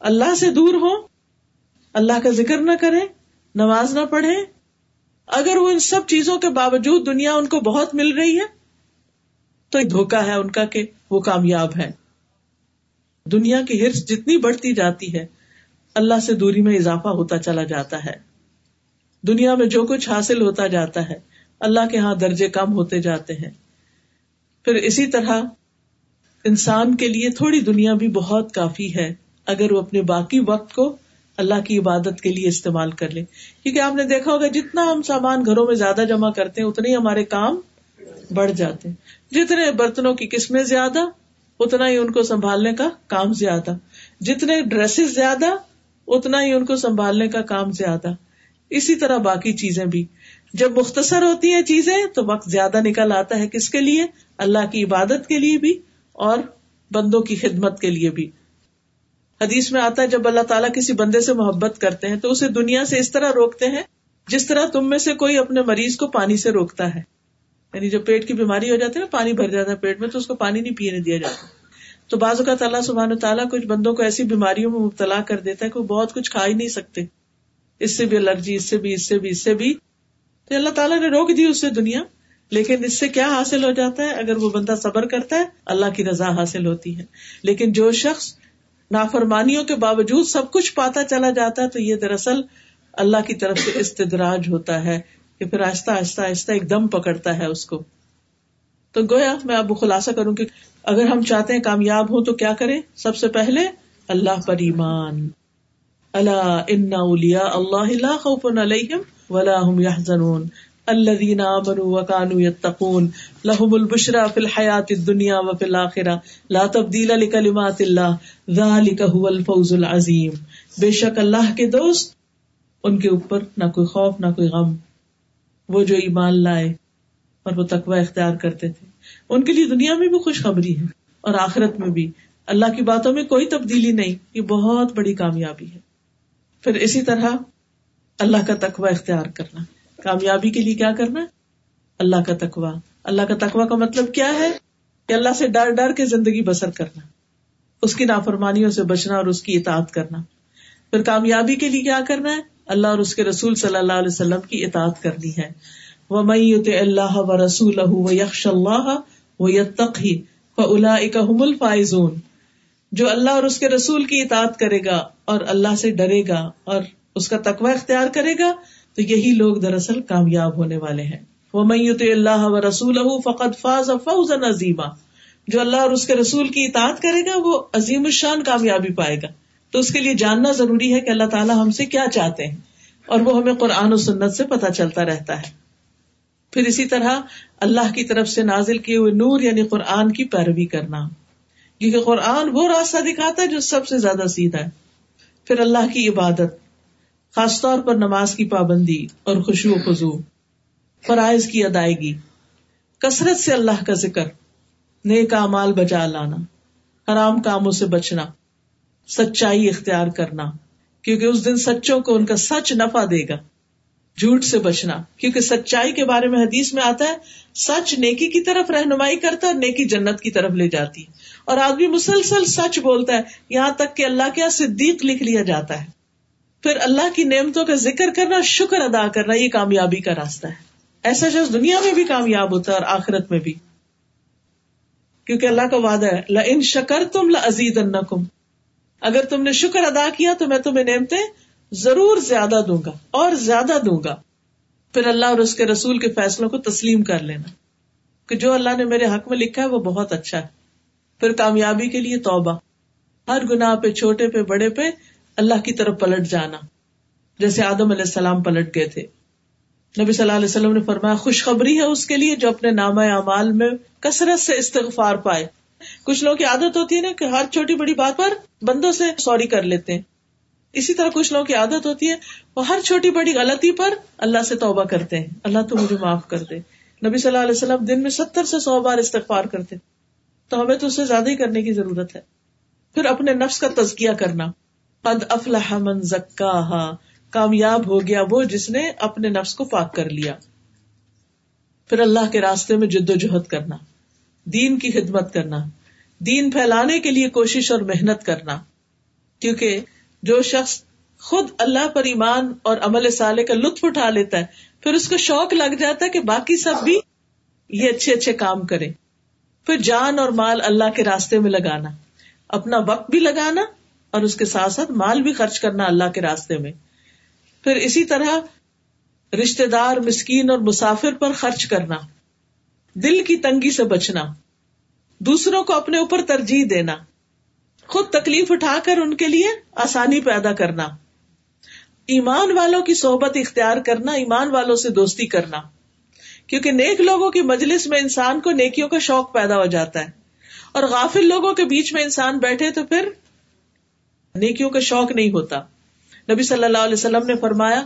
S2: اللہ سے دور ہو اللہ کا ذکر نہ کرے نماز نہ پڑھے اگر وہ ان سب چیزوں کے باوجود دنیا ان کو بہت مل رہی ہے، تو ایک دھوکا ہے ان کا کہ وہ کامیاب ہے دنیا کی ہرس جتنی بڑھتی جاتی ہے، اللہ سے دوری میں اضافہ ہوتا چلا جاتا ہے۔ دنیا میں جو کچھ حاصل ہوتا جاتا ہے، اللہ کے ہاں درجے کم ہوتے جاتے ہیں۔ پھر اسی طرح انسان کے لیے تھوڑی دنیا بھی بہت کافی ہے، اگر وہ اپنے باقی وقت کو اللہ کی عبادت کے لیے استعمال کر لے۔ کیونکہ آپ نے دیکھا ہوگا، جتنا ہم سامان گھروں میں زیادہ جمع کرتے ہیں، اتنے ہی ہمارے کام بڑھ جاتے ہیں۔ جتنے برتنوں کی قسمیں زیادہ اتنا ہی ان کو سنبھالنے کا کام زیادہ۔ جتنے ڈریسز زیادہ، اتنا ہی ان کو سنبھالنے کا کام زیادہ۔ اسی طرح باقی چیزیں بھی۔ جب مختصر ہوتی ہیں چیزیں، تو وقت زیادہ نکل آتا ہے کس کے لیے؟ اللہ کی عبادت کے لیے بھی اور بندوں کی خدمت کے لیے بھی۔ حدیث میں آتا ہے، جب اللہ تعالیٰ کسی بندے سے محبت کرتے ہیں، تو اسے دنیا سے اس طرح روکتے ہیں جس طرح تم میں سے کوئی اپنے مریض کو پانی سے روکتا ہے۔ یعنی جب پیٹ کی بیماری ہو جاتی ہے نا، پانی بھر جاتا ہے پیٹ میں، تو اس کو پانی نہیں پینے دیا جاتا۔ تو بعض اوقات اللہ سبحانہ تعالیٰ کچھ بندوں کو ایسی بیماریوں میں مبتلا کر دیتا ہے کہ وہ بہت کچھ کھا ہی نہیں سکتے۔ اس سے بھی الرجی، اس سے بھی، اس سے بھی، اس سے بھی۔ تو اللہ تعالیٰ نے روک دی اس سے دنیا۔ لیکن اس سے کیا حاصل ہو جاتا ہے؟ اگر وہ بندہ صبر کرتا ہے، اللہ کی رضا حاصل ہوتی ہے۔ لیکن جو شخص نافرمانیوں کے باوجود سب کچھ پاتا چلا جاتا ہے، تو یہ دراصل اللہ کی طرف سے استدراج ہوتا ہے۔ کہ پھر آہستہ آہستہ آہستہ ایک دم پکڑتا ہے اس کو۔ تو گویا میں اب خلاصہ کروں کہ اگر ہم چاہتے ہیں کامیاب ہوں تو کیا کریں؟ سب سے پہلے اللہ پر ایمان۔ اللہ ان اللہ خوف علیہم ولا هم يحزنون الذين امنوا وكانوا يتقون لهم البشرى في الحياه الدنيا وفي الاخره لا تبديل لكلمات الله ذلك هو الفوز العظيم بے شک اللہ کے دوست، ان کے اوپر نہ کوئی خوف، نہ کوئی غم۔ وہ جو ایمان لائے اور وہ تقوی اختیار کرتے تھے۔ ان کے لیے دنیا میں بھی خوشخبری ہے اور آخرت میں بھی۔ اللہ کی باتوں میں کوئی تبدیلی نہیں، یہ بہت بڑی کامیابی ہے۔ پھر اسی طرح اللہ کا تقوی اختیار کرنا۔ کامیابی کے لیے کیا کرنا؟ اللہ کا تقوی۔ اللہ کا تقوی کا مطلب کیا ہے؟ کہ اللہ سے ڈر ڈر کے زندگی بسر کرنا۔ اس کی نافرمانیوں سے بچنا اور اس کی اطاعت کرنا۔ پھر کامیابی کے لیے کیا کرنا ہے؟ اللہ اور اس کے رسول صلی اللہ علیہ وسلم کی اطاعت کرنی ہے۔ وہ میت اللہ و رسول و یکش اللہ و یتقی فلاحم الفائزون۔ جو اللہ اور اس کے رسول کی اطاعت کرے گا اور اللہ سے ڈرے گا اور اس کا تقوی اختیار کرے گا، تو یہی لوگ دراصل کامیاب ہونے والے ہیں۔ وہ میت اللہ و رسول فقط فاز فوز عظیمہ جو اللہ اور اس کے رسول کی اطاعت کرے گا، وہ عظیم الشان کامیابی پائے گا۔ تو اس کے لیے جاننا ضروری ہے کہ اللہ تعالیٰ ہم سے کیا چاہتے ہیں اور وہ ہمیں قرآن و سنت سے پتہ چلتا رہتا ہے۔ پھر اسی طرح اللہ کی طرف سے نازل کیے ہوئے نور یعنی قرآن کی پیروی کرنا۔ کیونکہ قرآن وہ راستہ دکھاتا ہے جو سب سے زیادہ سیدھا ہے۔ پھر اللہ کی عبادت، خاص طور پر نماز کی پابندی اور خوشو و خزو فرائض کی ادائیگی، کثرت سے اللہ کا ذکر، نیک مال بچا لانا، حرام کاموں سے بچنا۔ سچائی اختیار کرنا، کیونکہ اس دن سچوں کو ان کا سچ نفع دے گا، جھوٹ سے بچنا۔ کیونکہ سچائی کے بارے میں حدیث میں آتا ہے، سچ نیکی کی طرف رہنمائی کرتا ہے، نیکی جنت کی طرف لے جاتی۔ اور آدمی مسلسل سچ بولتا ہے، یہاں تک کہ اللہ کے صدیق لکھ لیا جاتا ہے۔ پھر اللہ کی نعمتوں کا ذکر کرنا، شکر ادا کرنا، یہ کامیابی کا راستہ ہے۔ ایسا شخص دنیا میں بھی کامیاب ہوتا ہے اور آخرت میں بھی۔ کیونکہ اللہ کا وعدہ ہے لا ان شکر تم لزید اگر تم نے شکر ادا کیا تو میں تمہیں نعمتیں ضرور زیادہ دوں گا اور زیادہ دوں گا۔ پھر اللہ اور اس کے رسول کے فیصلوں کو تسلیم کر لینا کہ جو اللہ نے میرے حق میں لکھا ہے وہ بہت اچھا ہے۔ پھر کامیابی کے لیے توبہ۔ ہر گناہ پہ، چھوٹے پہ، بڑے پہ اللہ کی طرف پلٹ جانا۔ جیسے آدم علیہ السلام پلٹ گئے تھے۔ نبی صلی اللہ علیہ وسلم نے فرمایا، خوشخبری ہے اس کے لیے جو اپنے نام اعمال میں کثرت سے استغفار پائے۔ کچھ لوگوں کی عادت ہوتی ہے نا کہ ہر چھوٹی بڑی بات پر بندوں سے سوری کر لیتے ہیں۔ اسی طرح کچھ لوگوں کی عادت ہوتی ہے وہ ہر چھوٹی بڑی غلطی پر اللہ سے توبہ کرتے ہیں۔ اللہ تو مجھے معاف کر دے۔ نبی صلی اللہ علیہ وسلم دن میں ستر سے سو بار استغفار کرتے تو ہمیں تو اس سے زیادہ ہی کرنے کی ضرورت ہے۔ پھر اپنے نفس کا تزکیہ کرنا۔ قد افلح من زکاہا۔ کامیاب ہو گیا وہ جس نے اپنے نفس کو پاک کر لیا۔ پھر اللہ کے راستے میں جد و جہد کرنا۔ دین کی خدمت کرنا، دین پھیلانے کے لیے کوشش اور محنت کرنا۔ کیونکہ جو شخص خود اللہ پر ایمان اور عمل سالے کا لطف اٹھا لیتا ہے، پھر اس کو شوق لگ جاتا ہے کہ باقی سب بھی یہ اچھے اچھے کام کرے۔ پھر جان اور مال اللہ کے راستے میں لگانا۔ اپنا وقت بھی لگانا اور اس کے ساتھ ساتھ مال بھی خرچ کرنا اللہ کے راستے میں۔ پھر اسی طرح رشتے دار، مسکین اور مسافر پر خرچ کرنا۔ دل کی تنگی سے بچنا، دوسروں کو اپنے اوپر ترجیح دینا، خود تکلیف اٹھا کر ان کے لیے آسانی پیدا کرنا، ایمان والوں کی صحبت اختیار کرنا، ایمان والوں سے دوستی کرنا۔ کیونکہ نیک لوگوں کی مجلس میں انسان کو نیکیوں کا شوق پیدا ہو جاتا ہے۔ اور غافل لوگوں کے بیچ میں انسان بیٹھے تو پھر نیکیوں کا شوق نہیں ہوتا۔ نبی صلی اللہ علیہ وسلم نے فرمایا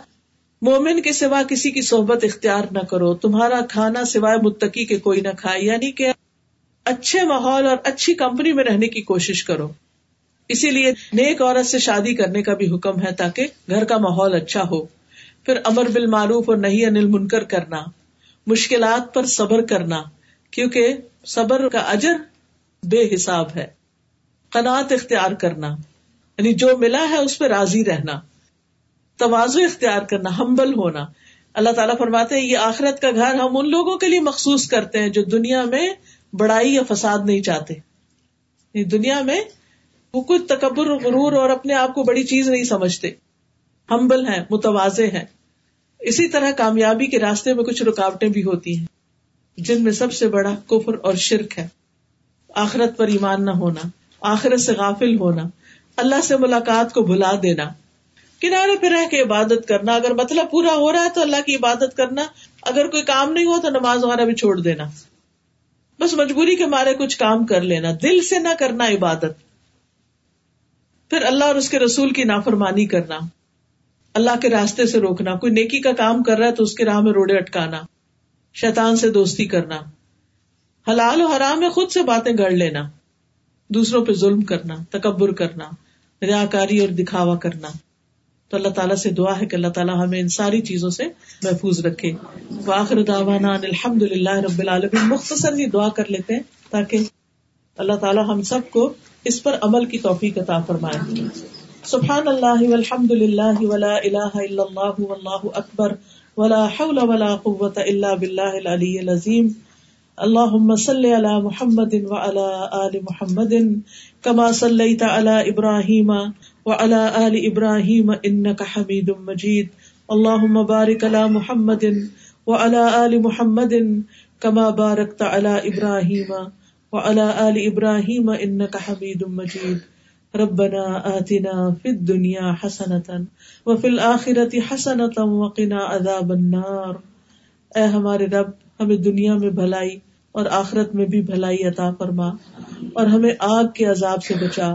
S2: مومن کے سوا کسی کی صحبت اختیار نہ کرو۔ تمہارا کھانا سوائے متقی کے کوئی نہ کھائے۔ یعنی کہ اچھے ماحول اور اچھی کمپنی میں رہنے کی کوشش کرو۔ اسی لیے نیک عورت سے شادی کرنے کا بھی حکم ہے تاکہ گھر کا ماحول اچھا ہو۔ پھر امر بال معروف اور نہیں انل منکر کرنا۔ مشکلات پر صبر کرنا۔ کیونکہ صبر کا اجر بے حساب ہے۔ قناط اختیار کرنا۔ یعنی جو ملا ہے اس پہ راضی رہنا۔ توازو اختیار کرنا ہمبل ہونا۔ اللہ تعالیٰ فرماتے ہیں، یہ آخرت کا گھر ہم ان لوگوں کے لیے مخصوص کرتے ہیں جو دنیا میں بڑائی یا فساد نہیں چاہتے۔ یعنی دنیا میں وہ کچھ تکبر غرور اور اپنے آپ کو بڑی چیز نہیں سمجھتے۔ ہمبل ہیں، متوازے ہیں۔ اسی طرح کامیابی کے راستے میں کچھ رکاوٹیں بھی ہوتی ہیں۔ جن میں سب سے بڑا کفر اور شرک ہے۔ آخرت پر ایمان نہ ہونا، آخرت سے غافل ہونا، اللہ سے ملاقات کو بھلا دینا۔ کنارے پہ رہ کے عبادت کرنا، اگر مطلب پورا ہو رہا ہے تو اللہ کی عبادت کرنا، اگر کوئی کام نہیں ہو تو نماز وغیرہ بھی چھوڑ دینا۔ بس مجبوری کے مارے کچھ کام کر لینا، دل سے نہ کرنا عبادت۔ پھر اللہ اور اس کے رسول کی نافرمانی کرنا۔ اللہ کے راستے سے روکنا، کوئی نیکی کا کام کر رہا ہے تو اس کے راہ میں روڑے اٹکانا۔ شیطان سے دوستی کرنا۔ حلال و حرام میں خود سے باتیں گڑ لینا۔ دوسروں پہ ظلم کرنا، تکبر کرنا، ریا کاری اور دکھاوا کرنا۔ تو اللہ تعالیٰ سے دعا ہے کہ اللہ تعالیٰ ہمیں ان ساری چیزوں سے محفوظ رکھے۔ واخر دعوانا الحمد للہ رب العالمین۔ مختصر ہی دعا کر لیتے ہیں تاکہ اللہ تعالیٰ ہم سب کو اس پر عمل کی توفیق عطا فرمائے۔ سبحان اللہ والحمد للہ ولا الہ الا اللہ واللہ اکبر۔ ولا حول ولا قوة الا باللہ العلی العظیم۔ اللهم صل على محمد وعلى آل محمد۔ كما صليت على إبراهيم وعلى آل إبراهيم إنك حميد مجيد. اللهم بارك على محمد وعلى آل محمد كما باركت على إبراهيم وعلى آل إبراهيم إنك حميد مجيد. ربنا آتنا في الدنيا حسنة وفي الآخرة حسنة وقنا عذاب النار. اے ہمارے رب، ہمیں دنیا میں بھلائی اور آخرت میں بھی بھلائی عطا فرما اور ہمیں آگ کے عذاب سے بچا۔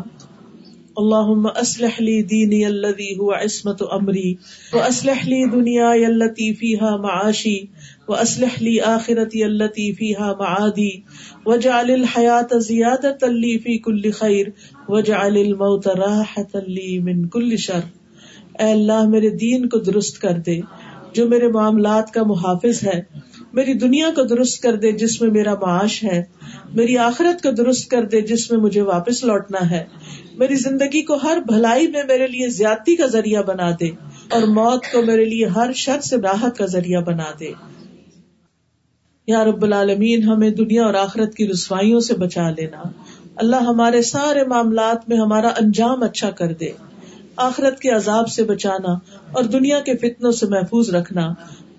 S2: اللهم اصلح لي ديني الذي هو عصمة امري واصلح لي دنياي التي فيها معاشي واصلح لي اخرتي التي فيها معادي واجعل الحياة زيادة لي في كل خير واجعل الموت راحة لي من كل شر۔ اے اللہ، میرے دین کو درست کر دے۔ جو میرے معاملات کا محافظ ہے، میری دنیا کو درست کر دے جس میں میرا معاش ہے، میری آخرت کو درست کر دے جس میں مجھے واپس لوٹنا ہے۔ میری زندگی کو ہر بھلائی میں میرے لیے زیادتی کا ذریعہ بنا دے اور موت کو میرے لیے ہر شر سے راحت کا ذریعہ بنا دے۔ یا رب العالمین، ہمیں دنیا اور آخرت کی رسوائیوں سے بچا لینا۔ اللہ ہمارے سارے معاملات میں ہمارا انجام اچھا کر دے۔ آخرت کے عذاب سے بچانا اور دنیا کے فتنوں سے محفوظ رکھنا،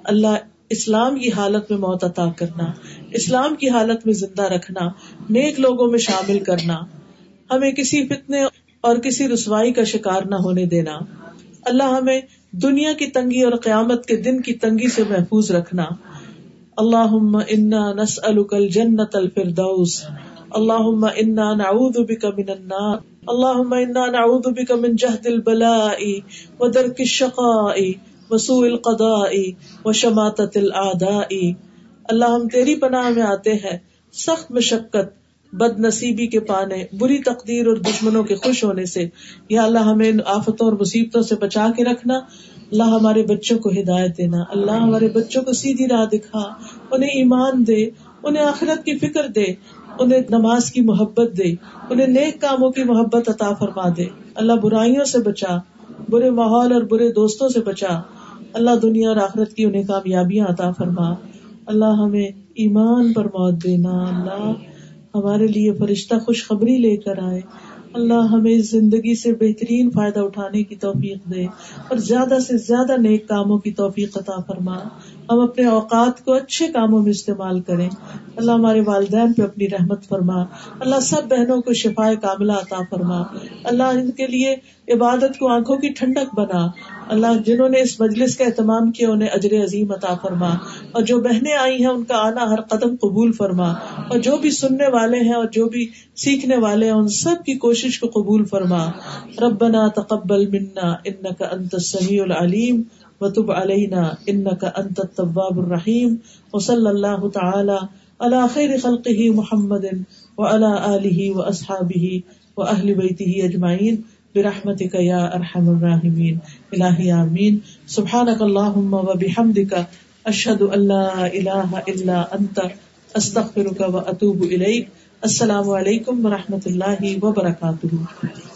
S2: اللہ اسلام کی حالت میں موت عطا کرنا، اسلام کی حالت میں زندہ رکھنا، نیک لوگوں میں شامل کرنا، ہمیں کسی فتنے اور کسی رسوائی کا شکار نہ ہونے دینا، اللہ ہمیں دنیا کی تنگی اور قیامت کے دن کی تنگی سے محفوظ رکھنا۔ اللہ انا نس الجنت الفردوس اللہ انا نعوذ بک من النار۔ اللہ انا نعوذ من جہد البلاء و درک الشقاء وسوء القضاء و شماتت الاعداء اللہ ہم تیری پناہ میں آتے ہیں، سخت مشقت بد نصیبی کے پانے، بری تقدیر اور دشمنوں کے خوش ہونے سے۔ یا اللہ، ہمیں آفتوں اور مصیبتوں سے بچا کے رکھنا۔ اللہ، ہمارے بچوں کو ہدایت دینا۔ اللہ، ہمارے بچوں کو سیدھی راہ دکھا، انہیں ایمان دے، انہیں آخرت کی فکر دے۔ انہیں نماز کی محبت دے، انہیں نیک کاموں کی محبت عطا فرما دے۔ اللہ برائیوں سے بچا، برے ماحول اور برے دوستوں سے بچا۔ اللہ دنیا اور آخرت کی انہیں کامیابیاں عطا فرما۔ اللہ ہمیں ایمان پر موت دینا۔ اللہ ہمارے لیے فرشتہ خوشخبری لے کر آئے۔ اللہ ہمیں زندگی سے بہترین فائدہ اٹھانے کی توفیق دے اور زیادہ سے زیادہ نیک کاموں کی توفیق عطا فرما۔ ہم اپنے اوقات کو اچھے کاموں میں استعمال کریں۔ اللہ ہمارے والدین پہ اپنی رحمت فرما۔ اللہ سب بہنوں کو شفا کاملہ عطا فرما۔ اللہ ان کے لیے عبادت کو آنکھوں کی ٹھنڈک بنا۔ اللہ جنہوں نے اس مجلس کا اہتمام کیا، انہیں اجر عظیم عطا فرما۔ اور جو بہنیں آئی ہیں، ان کا آنا ہر قدم قبول فرما۔ اور جو بھی سننے والے ہیں اور جو بھی سیکھنے والے ہیں، ان سب کی کوشش کو قبول فرما۔ ربنا تقبل منا انك انت السميع العليم وتب علينا انك انت التواب الرحيم وصلى الله تعالى على خير خلقه محمد وعلى اله واصحابه واهل بيته اجمعين برحمتك يا ارحم الراحمين. الہی آمین سبحانك اللهم وبحمدك اشهد ان لا اله الا انت استغفرك واتوب اليك السلام علیکم و رحمۃ اللہ وبرکاتہ